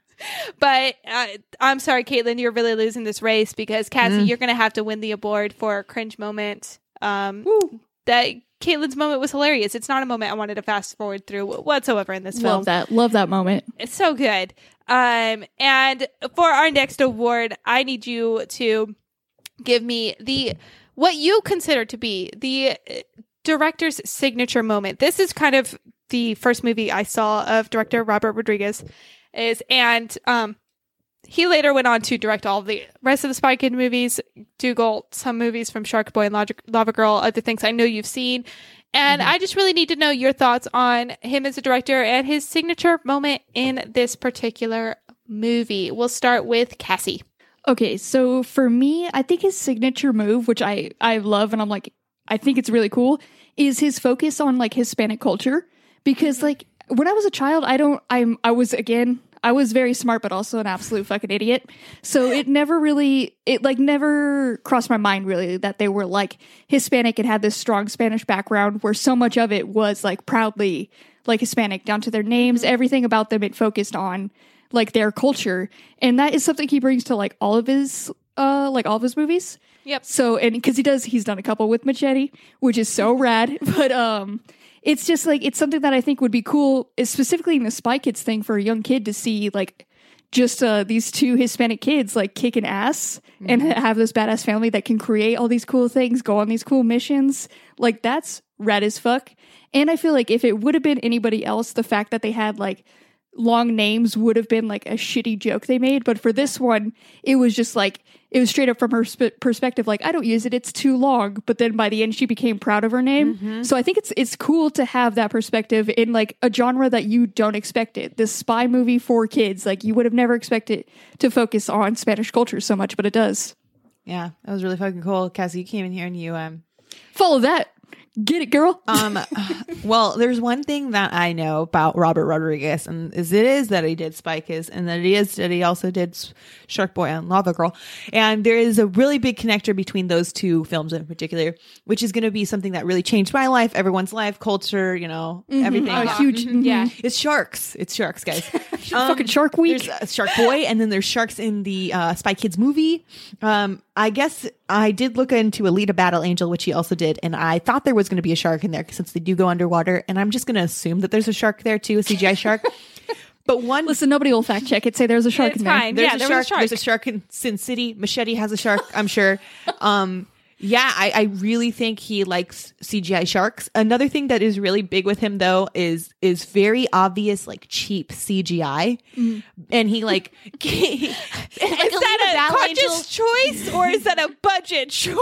<laughs> but uh, I'm sorry, Caitlin, you're really losing this race because Cassie, Mm. you're gonna have to win the award for cringe moment. Um, that Caitlin's moment was hilarious. It's not a moment I wanted to fast forward through whatsoever in this film. Love that. Love that moment. It's so good. Um, and for our next award, I need you to give me the what you consider to be the uh, director's signature moment. This is kind of the first movie I saw of director Robert Rodriguez is and um he later went on to direct all the rest of the Spy Kid movies, Dougal, some movies from Shark Boy and Log- Lava Girl, other things I know you've seen. And mm-hmm. I just really need to know your thoughts on him as a director and his signature moment in this particular movie. We'll start with Cassie. Okay, so for me, I think his signature move, which I I love and I'm like I think it's really cool, is his focus on like Hispanic culture because mm-hmm. like when I was a child, I don't I'm I was again I was very smart but also an absolute fucking idiot. So it never really it like never crossed my mind really that they were like Hispanic and had this strong Spanish background where so much of it was like proudly like Hispanic down to their names, everything about them it focused on like their culture. And that is something he brings to like all of his uh like all of his movies. Yep. so and because he does he's done a couple with machete which is so <laughs> rad. But um it's just like it's something that i think would be cool specifically in the spy kids thing for a young kid to see like just uh, these two hispanic kids like kick an ass and have this badass family that can create all these cool things go on these cool missions. Like that's rad as fuck. And i feel like if it would have been anybody else the fact that they had like long names would have been like a shitty joke they made. But for this one, it was just like, it was straight up from her sp- perspective, like, I don't use it, it's too long. But then by the end, she became proud of her name. So I think it's it's cool to have that perspective in like a genre that you don't expect it. This spy movie for kids, like, you would have never expected to focus on Spanish culture so much, but it does. yeah, that was really fucking cool. Cassie, you came in here and you um Follow that. Get it, girl. <laughs> Um, well, there's one thing that I know about Robert Rodriguez, and is it is that he did Spy Kids, and that it is that he also did Shark Boy and Lava Girl, and there is a really big connector between those two films in particular, which is going to be something that really changed my life, everyone's life, culture, you know, everything. a huge, Mm-hmm. Yeah. It's sharks. It's sharks, guys. Fucking Shark Week. There's a Shark Boy, and then there's sharks in the uh, Spy Kids movie. Um, I guess I did look into Alita Battle Angel, which he also did, and I thought there was going to be a shark in there since they do go underwater, and I'm just going to assume that there's a shark there too, a CGI shark. <laughs> But one Listen, nobody will fact check it. Say there's a shark It's in there. fine. there's Yeah, a there shark. was a shark. There's a shark in Sin City. Machete has a shark. I'm sure. Um, yeah, I, I really think he likes CGI sharks. Another thing that is really big with him though is is very obvious like cheap CGI, and he like, like <laughs> <laughs> Is that a conscious choice or is that a budget <laughs> choice?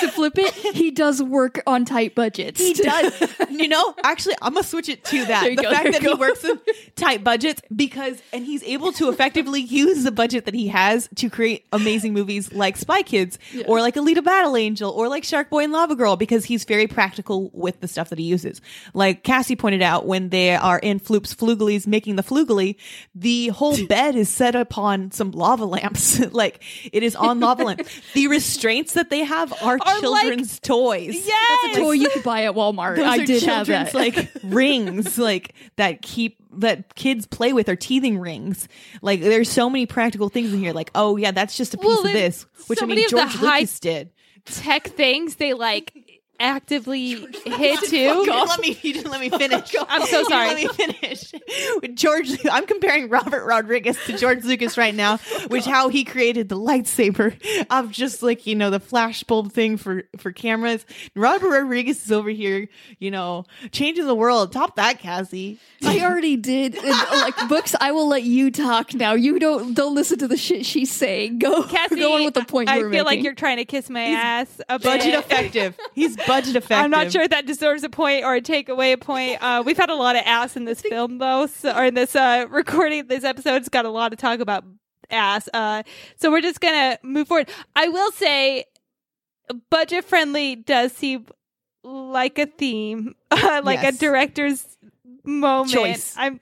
To flip it, he does work on tight budgets. He does. <laughs> you know, actually, I'm gonna switch it to that. The go, fact that he works with tight budgets because, and he's able to effectively use the budget that he has to create amazing movies like Spy Kids or like Alita Battle Angel or like Shark Boy and Lava Girl because he's very practical with the stuff that he uses. Like Cassie pointed out, when they are in Floop's Flugalies making the Flugally, the whole <laughs> bed is set upon some lava lamps. <laughs> like it is on lava lamps. The restraints that they have are, Are like- children's toys. Yes. That's a toy you could buy at Walmart. Those I are did have that. like <laughs> rings, like that keep that kids play with, or teething rings. Like there's so many practical things in here. Like, oh yeah, that's just a piece Well, of this, which so I many mean of the George Lucas did. tech things they like actively hit too. <laughs> let me you didn't let me finish. <laughs> I'm so sorry. Let me finish. <laughs> With George, I'm comparing Robert Rodriguez to George Lucas right now, which how he created the lightsaber of just like you know the flashbulb thing for for cameras. Robert Rodriguez is over here, you know, changing the world. Top that, Cassie. I already did. And, uh, like books, I will let you talk now. You don't don't listen to the shit she's saying. Go Cassie, go on with the point. I you feel were like you're trying to kiss my ass a bit. Budget effective. He's budget effective. I'm not sure if that deserves a point or a takeaway point. Uh, we've had a lot of ass in this film, though, so, or in this uh, recording. This episode's got a lot of talk about ass. Uh, so we're just gonna move forward. I will say, budget friendly does seem like a theme, <laughs> like Yes. a director's moment. Choice. I'm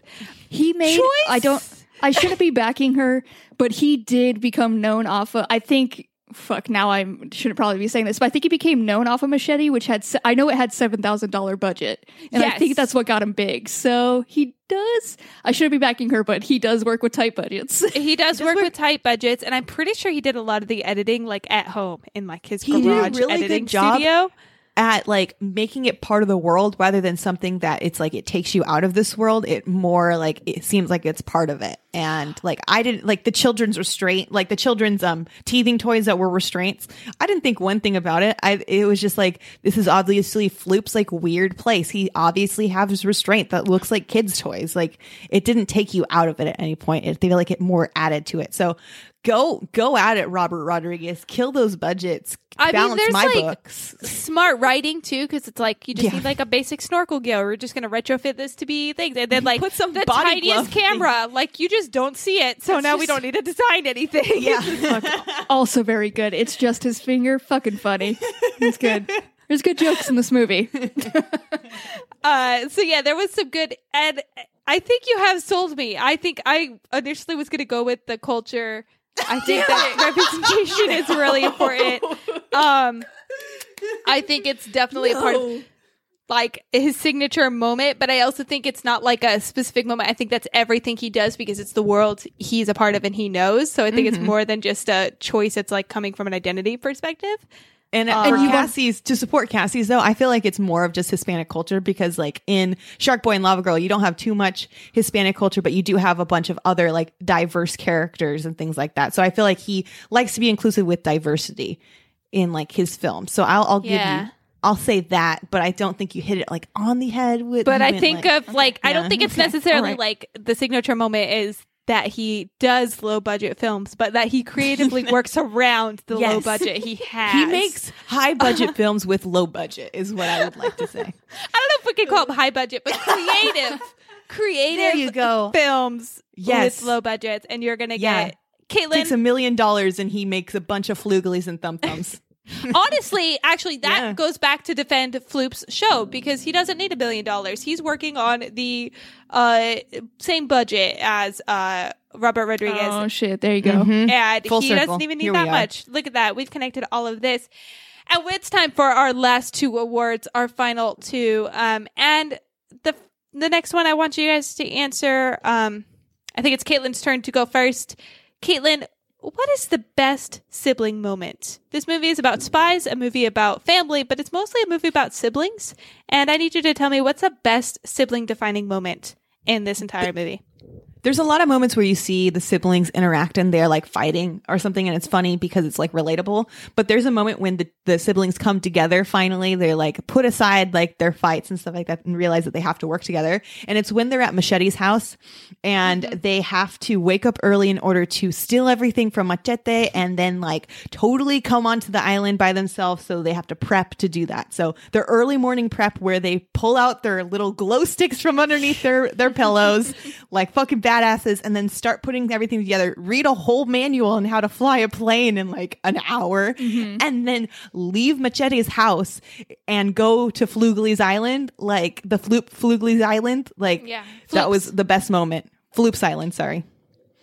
he made. I don't. I shouldn't be backing her, but he did become known off of. I think. Fuck. Now I shouldn't probably be saying this, but I think he became known off of Machete, which had. I know it had seven thousand dollar budget, and I think that's what got him big. So he does. I shouldn't be backing her, but he does work with tight budgets. he does <laughs> work with tight budgets, and I'm pretty sure he did a lot of the editing like at home in like his He did a garage really good editing job. studio. At like making it part of the world rather than something that it's like it takes you out of this world. It more like it seems like it's part of it. And like i didn't like the children's restraint like the children's um teething toys that were restraints i didn't think one thing about it. I it was just like this is obviously floop's like weird place. He obviously has restraint that looks like kids toys. Like it didn't take you out of it at any point. It, they feel like it more added to it. So go go at it robert rodriguez kill those budgets I mean, balance there's, my like, books smart writing too because it's like you just Yeah. need like a basic snorkel gear we're just gonna retrofit this to be things and then <laughs> like Put some the body tiniest glove camera like you just don't see it so now we don't need to design anything yeah <laughs> <laughs> also very good. It's just his finger. Fucking funny. It's good. There's good jokes in this movie. uh so yeah there was some good and i think you have sold me i think i initially was gonna go with the culture i think that <laughs> representation is really important um i think it's definitely a part of like his signature moment, but I also think it's not like a specific moment. I think that's everything he does because it's the world he's a part of and he knows. So I think it's more than just a choice. It's like coming from an identity perspective. And Uh, And you Cassie's to support Cassie's though, I feel like it's more of just Hispanic culture because like in Shark Boy and Lava Girl, you don't have too much Hispanic culture, but you do have a bunch of other like diverse characters and things like that. So I feel like he likes to be inclusive with diversity in like his film. So I'll I'll give Yeah. you I'll say that, but I don't think you hit it like on the head with But I think like- of like, I don't Yeah. think it's <laughs> Okay. necessarily right. like the signature moment is that he does low budget films, but that he creatively <laughs> works around the low budget he has. he makes high budget <laughs> films with low budget is what I would like to say. I don't know if we can call them high budget, but creative, <laughs> creative There you go. films Yes. with low budgets, and you're gonna Yeah. get Caitlin. Takes a million dollars and he makes a bunch of Fooglies and thumb thumbs. Honestly, actually, that Yeah. goes back to defend Floop's show because he doesn't need a billion dollars. He's working on the uh, same budget as uh, Robert Rodriguez. Oh shit! There you go. and Full he circle. doesn't even need Here that much. Look at that. We've connected all of this. And it's time for our last two awards, our final two. Um, and the the next one I want you guys to answer. Um, I think it's Caitlin's turn to go first. Caitlin, what is the best sibling moment? This movie is about spies, a movie about family, but it's mostly a movie about siblings. And I need you to tell me what's the best sibling defining moment in this entire movie. There's a lot of moments where you see the siblings interact and they're like fighting or something, and it's funny because it's like relatable. But there's a moment when the, the siblings come together finally. They're like put aside like their fights and stuff like that and realize that they have to work together. And it's when they're at Machete's house and mm-hmm. they have to wake up early in order to steal everything from Machete and then like totally come onto the island by themselves. So they have to prep to do that. So their early morning prep where they pull out their little glow sticks from underneath their, their <laughs> pillows, like fucking badasses, and then start putting everything together, read a whole manual on how to fly a plane in like an hour, mm-hmm. and then leave Machete's house and go to Flugley's Island, like the Floop Flugley's Island. Like Yeah. that was the best moment. Floop's Island, sorry.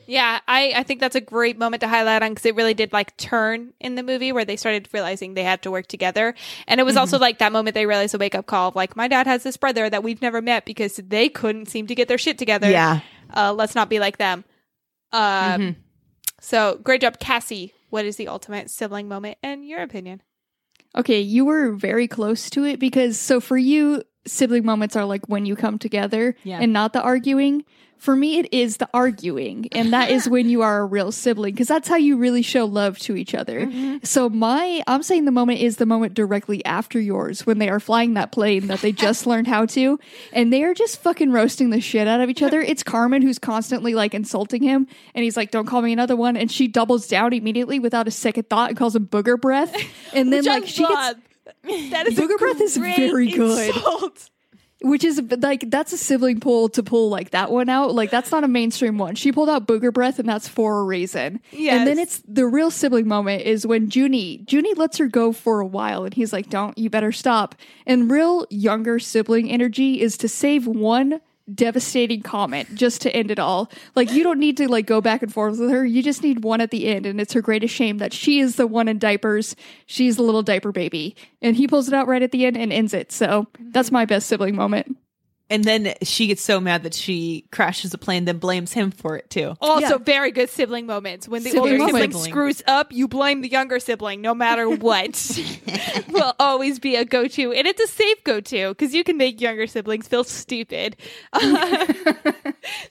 Yeah, I, I think that's a great moment to highlight on because it really did like turn in the movie where they started realizing they had to work together. And it was also mm-hmm. like that moment they realized a wake up call of like, my dad has this brother that we've never met because they couldn't seem to get their shit together. Yeah. Uh, let's not be like them. Um, So great job, Cassie. What is the ultimate sibling moment in your opinion? Okay, you were very close to it because so for you, sibling moments are like when you come together Yeah. and not the arguing. For me, it is the arguing, and that is when you are a real sibling because that's how you really show love to each other. So my, I'm saying the moment is the moment directly after yours when they are flying that plane that they <laughs> just learned how to, and they are just fucking roasting the shit out of each other. It's Carmen who's constantly like insulting him, and he's like, "Don't call me another one," and she doubles down immediately without a second thought and calls him booger breath, <laughs> and then like she gets. That is a Booger breath is very good. insult. which is like that's a sibling pull to pull like that one out. Like that's not a mainstream one. She pulled out booger breath, and that's for a reason. Yeah. And then it's the real sibling moment is when Juni Juni lets her go for a while, and he's like, "Don't you better stop." And real younger sibling energy is to save one devastating comment just to end it all. Like you don't need to like go back and forth with her. You just need one at the end and it's her greatest shame that she is the one in diapers. She's the little diaper baby. And he pulls it out right at the end and ends it. So that's my best sibling moment. And then she gets so mad that she crashes a plane, then blames him for it too. Also, Yeah. very good sibling moments. When the Sibling older sibling moments. screws up, you blame the younger sibling, no matter <laughs> what. <laughs> Will always be a go-to, and it's a safe go-to because you can make younger siblings feel stupid. <laughs>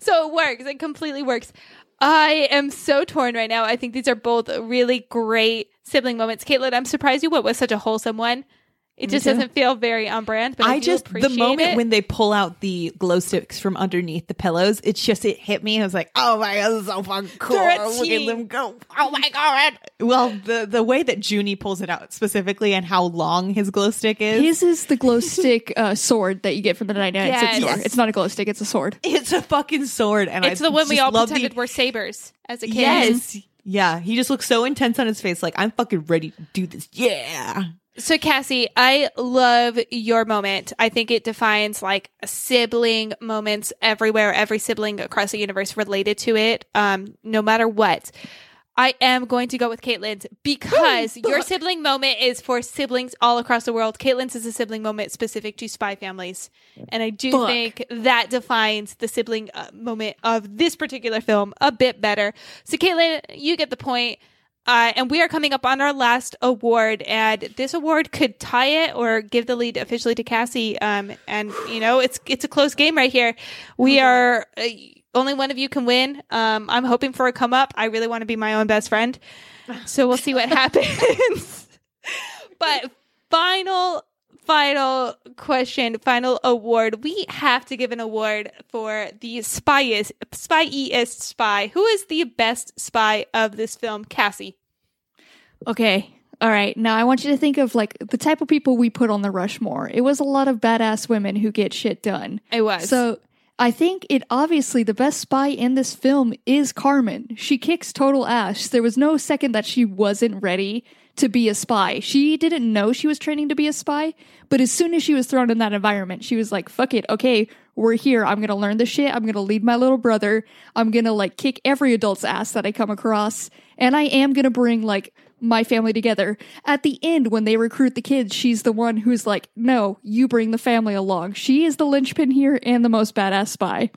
so it works. It completely works. I am so torn right now. I think these are both really great sibling moments. Caitlin, I'm surprised you went with such a wholesome one. It just doesn't feel very on brand. But I, I do just the moment it. when they pull out the glow sticks from underneath the pillows, it's just it hit me. I was like, oh my god, this is so fucking cool! They're Look at them go! Oh my god! Well, the the way that Juni pulls it out specifically and how long his glow stick is, His is the glow <laughs> stick uh, sword that you get from the 99 cent Yes. store. Yes. It's not a glow stick, it's a sword. it's a fucking sword, and it's I the one we all love the- pretended were sabers as a kid. Yes, yeah, he just looks so intense on his face, like I'm fucking ready to do this. Yeah. So Cassie, I love your moment. I think it defines like sibling moments everywhere, every sibling across the universe related to it, um, no matter what. I am going to go with Caitlin's because your sibling moment is for siblings all across the world. Caitlin's is a sibling moment specific to spy families. And I do Fuck. think that defines the sibling uh, moment of this particular film a bit better. So, Caitlin, you get the point. Uh, and we are coming up on our last award, and this award could tie it or give the lead officially to Cassie. Um, and you know, it's it's a close game right here. We are uh, only one of you can win. Um, I'm hoping for a come up. I really want to be my own best friend, so we'll see what <laughs> happens. <laughs> but final final question, final award. We have to give an award for the spyest, spyest spy. Who is the best spy of this film? Cassie. Okay. All right. Now I want you to think of like the type of people we put on the Rushmore. It was a lot of badass women who get shit done. It was. So I think it obviously the best spy in this film is Carmen. She kicks total ass. There was no second that she wasn't ready to be a spy. She didn't know she was training to be a spy, but as soon as she was thrown in that environment, she was like, fuck it. Okay, we're here. I'm going to learn this shit. I'm going to lead my little brother. I'm going to like kick every adult's ass that I come across. And I am going to bring like my family together. At the end, when they recruit the kids, she's the one who's like, no, you bring the family along. She is the linchpin here and the most badass spy.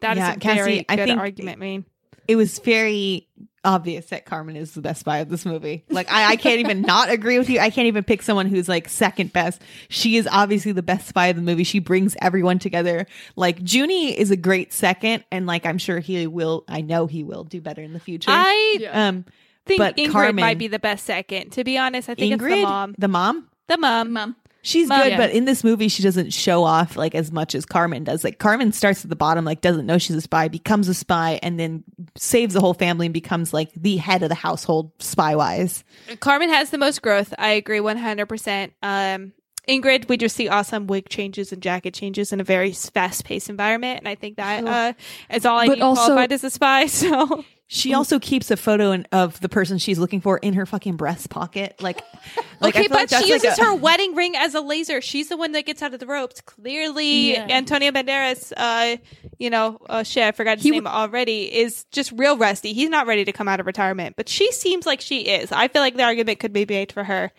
that is Yeah, a Cassie, very I good think- argument, I mean. it was very obvious that Carmen is the best spy of this movie. Like I, I can't even not agree with you. I can't even pick someone who's like second best. She is obviously the best spy of the movie. She brings everyone together. Like Juni is a great second, and like I'm sure he will. I know he will do better in the future. I um think but Ingrid Carmen- might be the best second. To be honest, I think Ingrid, it's the mom. the mom. The mom. Mom. She's Mom. good, Yeah. but in this movie, she doesn't show off like as much as Carmen does. Like Carmen starts at the bottom, like doesn't know she's a spy, becomes a spy, and then saves the whole family and becomes like the head of the household spy wise. Carmen has the most growth. I agree 100%. Um, Ingrid, we just see awesome wig changes and jacket changes in a very fast paced environment. And I think that uh, is all I But need also- qualified as a spy. <laughs> So She also keeps a photo in, of the person she's looking for in her fucking breast pocket. Like, <laughs> like okay, like but that's she like uses a- her wedding ring as a laser. She's the one that gets out of the ropes. Clearly, Yeah. Antonio Banderas, uh, you know, uh, shit, I forgot his He name already, is just real rusty. He's not ready to come out of retirement, but she seems like she is. I feel like the argument could be made for her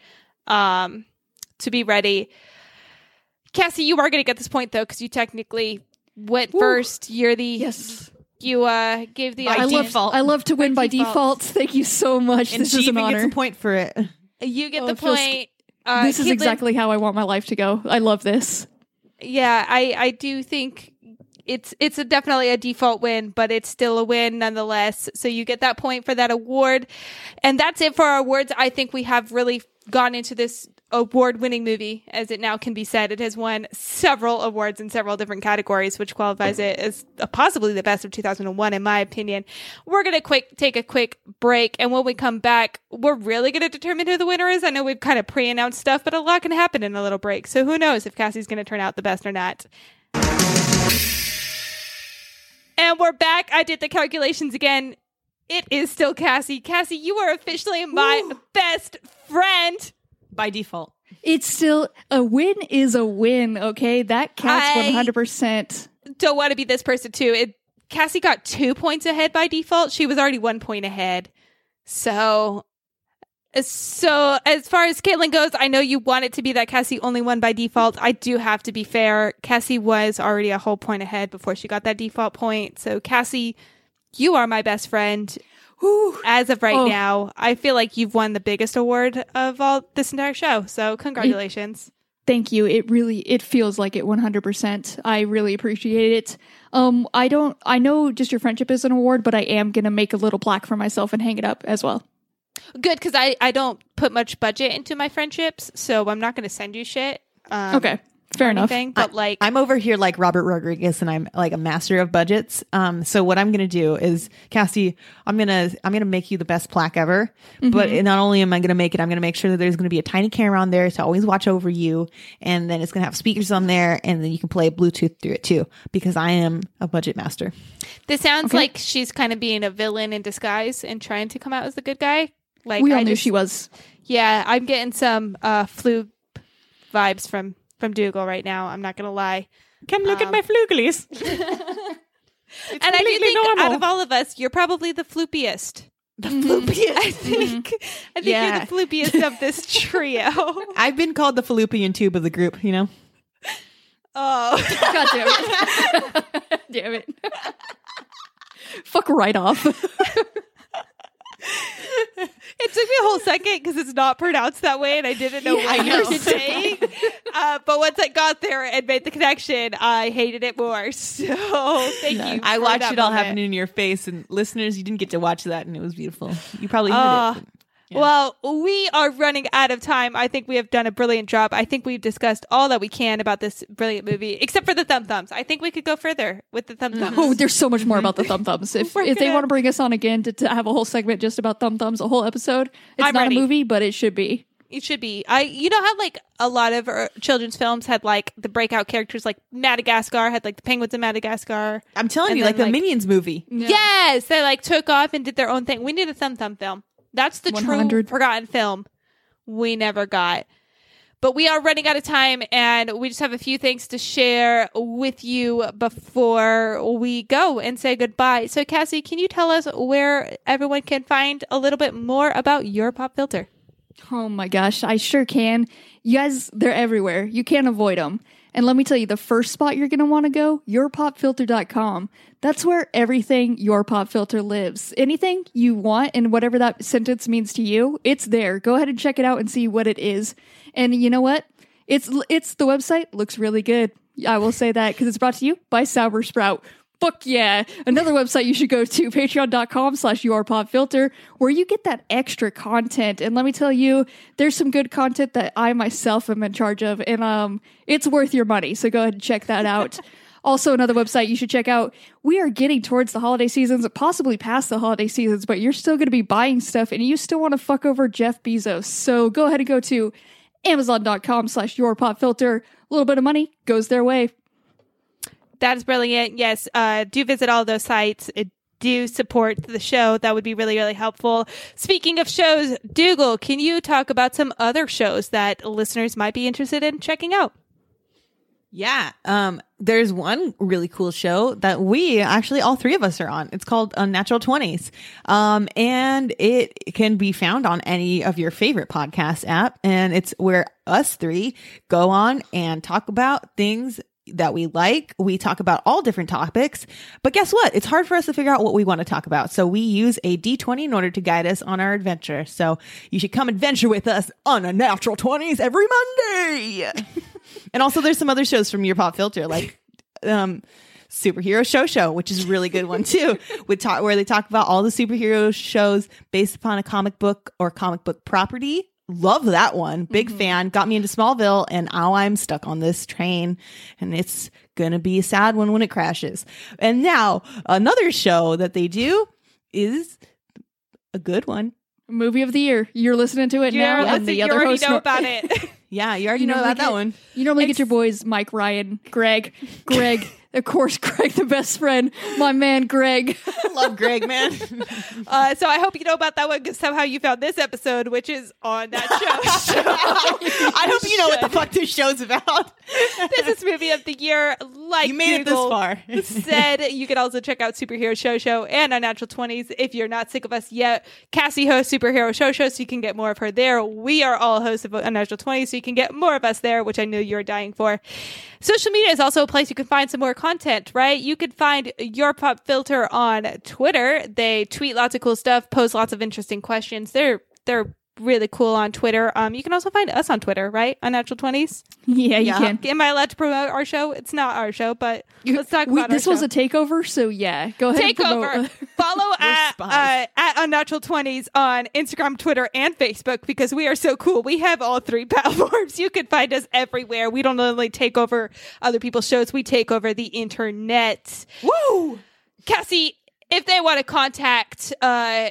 um, to be ready. Cassie, you are going to get this point though, because you technically went first. You're the Yes. You uh, gave the By I idea- love, default. I love to win By by default. default. Thank you so much. and this is an even gets a point for it. You get Oh, the it feels- point. Uh, this is exactly how I want my life to go. I love this. Yeah, I I do think it's it's a definitely a default win, but it's still a win nonetheless. So you get that point for that award, and that's it for our awards. I think we have really gone into this award-winning movie, as it now can be said. It has won several awards in several different categories, which qualifies it as possibly the best of 2001, in my opinion. We're gonna quick take a quick break, and when we come back, we're really gonna determine who the winner is. I know we've kind of pre-announced stuff, but a lot can happen in a little break, so who knows if Cassie's gonna turn out the best or not. And we're back. I did the calculations again. It is still Cassie. Cassie, you are officially my best friend. By default. It's still a win is a win, okay? That counts I- 100%. Don't want to be this person too. It Cassie got two points ahead by default. She was already one point ahead. So, so as far as Caitlin goes, I know you want it to be that Cassie only won by default. I do have to be fair. Cassie was already a whole point ahead before she got that default point. So, Cassie, you are my best friend. As of right Oh. now, I feel like you've won the biggest award of all this entire show. So, congratulations. Thank you. It really it feels like it 100%. I really appreciate it. Um I don't I know just your friendship is an award, but I am going to make a little plaque for myself and hang it up as well. Good, because I, I don't put much budget into my friendships, so I'm not going to send you shit. Um, Okay. Fair or enough. anything, but like, I'm over here like Robert Rodriguez and I'm like a master of budgets. Um, so what I'm going to do is Cassie, I'm going to, I'm going to make you the best plaque ever. But not only am I going to make it, I'm going to make sure that there's going to be a tiny camera on there to always watch over you. And then it's going to have speakers on there and then you can play Bluetooth through it too, because I am a budget master. this sounds like she's kind of being a villain in disguise and trying to come out as the good guy. Like, we all I knew just- she was. Yeah, I'm getting some uh, flu vibes from from Dougal right now. I'm not gonna lie. Come look at um, my Fooglies. <laughs> <laughs> and I do think out of all of us, you're probably the floopiest. the mm-hmm. floopiest. I think. I think Yeah. you're the floopiest of this <laughs> trio. I've been called the fallopian tube of the group, you know? oh. God damn it. damn it. Fuck right off. <laughs> It took me a whole second because it's not pronounced that way, and I didn't know <laughs> Yeah, what you were saying. uh, but once I got there and made the connection, I hated it more. <laughs> So thank No. you. I watched it all moment. happen in your face, and listeners, you didn't get to watch that, and it was beautiful. You probably Uh, heard it. Yeah. Well, we are running out of time. I think we have done a brilliant job. I think we've discussed all that we can about this brilliant movie, except for the thumb thumbs. I think we could go further with the thumb thumbs. Oh, there's so much more about the <laughs> thumb thumbs. If if they want to bring us on again to, to have a whole segment just about thumb thumbs, a whole episode, it's I'm not ready. a movie, but it should be. It should be. I. You know how like a lot of uh, children's films had like the breakout characters, like Madagascar had like the penguins in Madagascar. I'm telling and you, like the like- Minions movie. Yes, they like took off and did their own thing. We need a thumb thumb film. That's the true forgotten film we never got. But we are running out of time and we just have a few things to share with you before we go and say goodbye. So Cassie, can you tell us where everyone can find a little bit more about your pop filter? Oh my gosh, I sure can. You guys, they're everywhere. You can't avoid them. And let me tell you, the first spot you're going to want to go, yourpopfilter.com. That's where everything your pop filter lives. Anything you want and whatever that sentence means to you, it's there. Go ahead and check it out and see what it is. And you know what? It's it's the website looks really good. I will say that because it's brought to you by Sour Sprout. Fuck yeah. Another website you should go to, <laughs> patreon.com slash yourpopfilter, where you get that extra content. And let me tell you, there's some good content that I myself am in charge of, and um, it's worth your money. So go ahead and check that out. <laughs> also, another website you should check out. We are getting towards the holiday seasons, possibly past the holiday seasons, but you're still going to be buying stuff and you still want to fuck over Jeff Bezos. So go ahead and go to amazon.com slash yourpopfilter. A little bit of money goes their way. That is brilliant. Yes, uh, do visit all those sites. Uh, do support the show. That would be really, really helpful. Speaking of shows, Dougal, can you talk about some other shows that listeners might be interested in checking out? Yeah. Um, there's one really cool show that we actually all three of us are on. It's called Unnatural Twenties. Um, and it can be found on any of your favorite podcast app. And it's where us three go on and talk about things that we like. We talk about all different topics, but guess what? It's hard for us to figure out what we want to talk about. So we use a D20 in order to guide us on our adventure. So you should come adventure with us on a natural 20s every Monday. <laughs> and also there's some other shows from your pop filter like, um, superhero show show which is a really good one too <laughs> with talk where they talk about all the superhero shows based upon a comic book or comic book property. Love that one. Big fan. Got me into smallville and now i'm stuck on this train and it's gonna be a sad one when it crashes. And now another show that they do is a good one Movie of the year. You're listening to it You're now, and the you other already host know about it. <laughs> yeah you already You know normally about that get- one You normally It's- get your boys Mike Ryan, Greg, Greg, of course, <laughs> Greg, the best friend, my man Greg. <laughs> love greg man <laughs> Uh, so I hope you know about that one because somehow you found this episode, which is on that show. i hope you know what the fuck this show's about this is movie of the year. Like you made Google it this far said, you can also check out Superhero Show Show and Unnatural Twenties if you're not sick of us yet. Cassie hosts Superhero Show Show, so you can get more of her there. We are all hosts of Unnatural Twenties, so you can get more of us there, which I know you're dying for. Social media is also a place you can find some more content, right? You could find your pop filter on Twitter. They tweet lots of cool stuff, post lots of interesting questions. They're they're really cool on Twitter. Um, you can also find us on Twitter, right? Unnatural Twenties. yeah, you Yeah. can. Am I allowed to promote our show? It's not our show, but let's talk We- about this was show. a takeover, so yeah, go ahead. and takeover. <laughs> Follow at uh, at Unnatural Twenties on Instagram, Twitter, and Facebook because we are so cool. We have all three <laughs> platforms. You can find us everywhere. We don't only take over other people's shows; we take over the internet. woo Cassie, if they want to contact uh,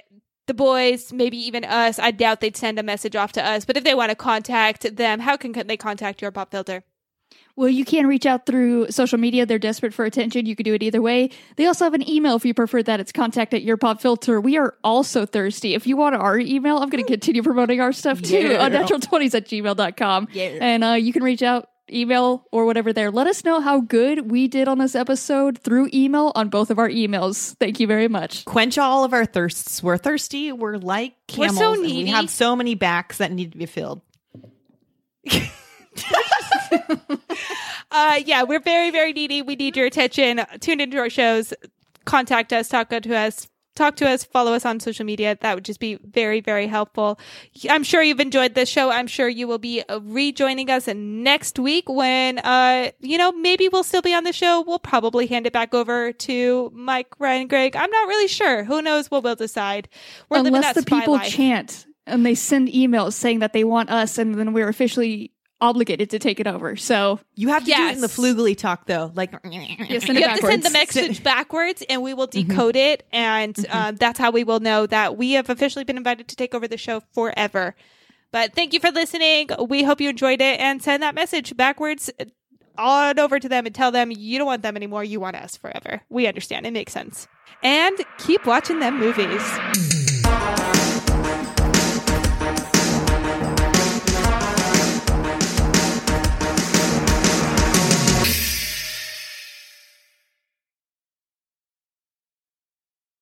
the boys, maybe even us, I doubt they'd send a message off to us. But if they want to contact them, how can they contact your pop filter? Well, you can reach out through social media. They're desperate for attention. You could do it either way. They also have an email if you prefer that. It's contact at your pop filter. We are also thirsty. If you want our email, I'm going to continue promoting our stuff too. Yeah. Unnatural20s at gmail.com. Yeah. And uh, you can reach out, email, or whatever there. Let us know how good we did on this episode through email on both of our emails. Thank you very much. quench all of our thirsts. We're thirsty. We're like We're camels. so needy. we have so many backs that need to be filled. <laughs> Uh, yeah, we're very, very needy. We need your attention. Tune into our shows. Contact us. Talk to us. Talk to us. Follow us on social media. That would just be very, very helpful. I'm sure you've enjoyed this show. I'm sure you will be rejoining us next week when, uh, you know, maybe we'll still be on the show. We'll probably hand it back over to Mike, Ryan, Greg. I'm not really sure. Who knows what we'll decide. We're living Unless that the people life. chant and they send emails saying that they want us, and then we're officially obligated to take it over. So You have to do it in the Yes. flugely talk though. Like Yes, send you have to send the backwards. message <laughs> backwards and we will decode it. And uh, that's how we will know that we have officially been invited to take over the show forever. But thank you for listening. We hope you enjoyed it and send that message backwards on over to them and tell them you don't want them anymore. You want us forever. We understand. It makes sense. And keep watching them movies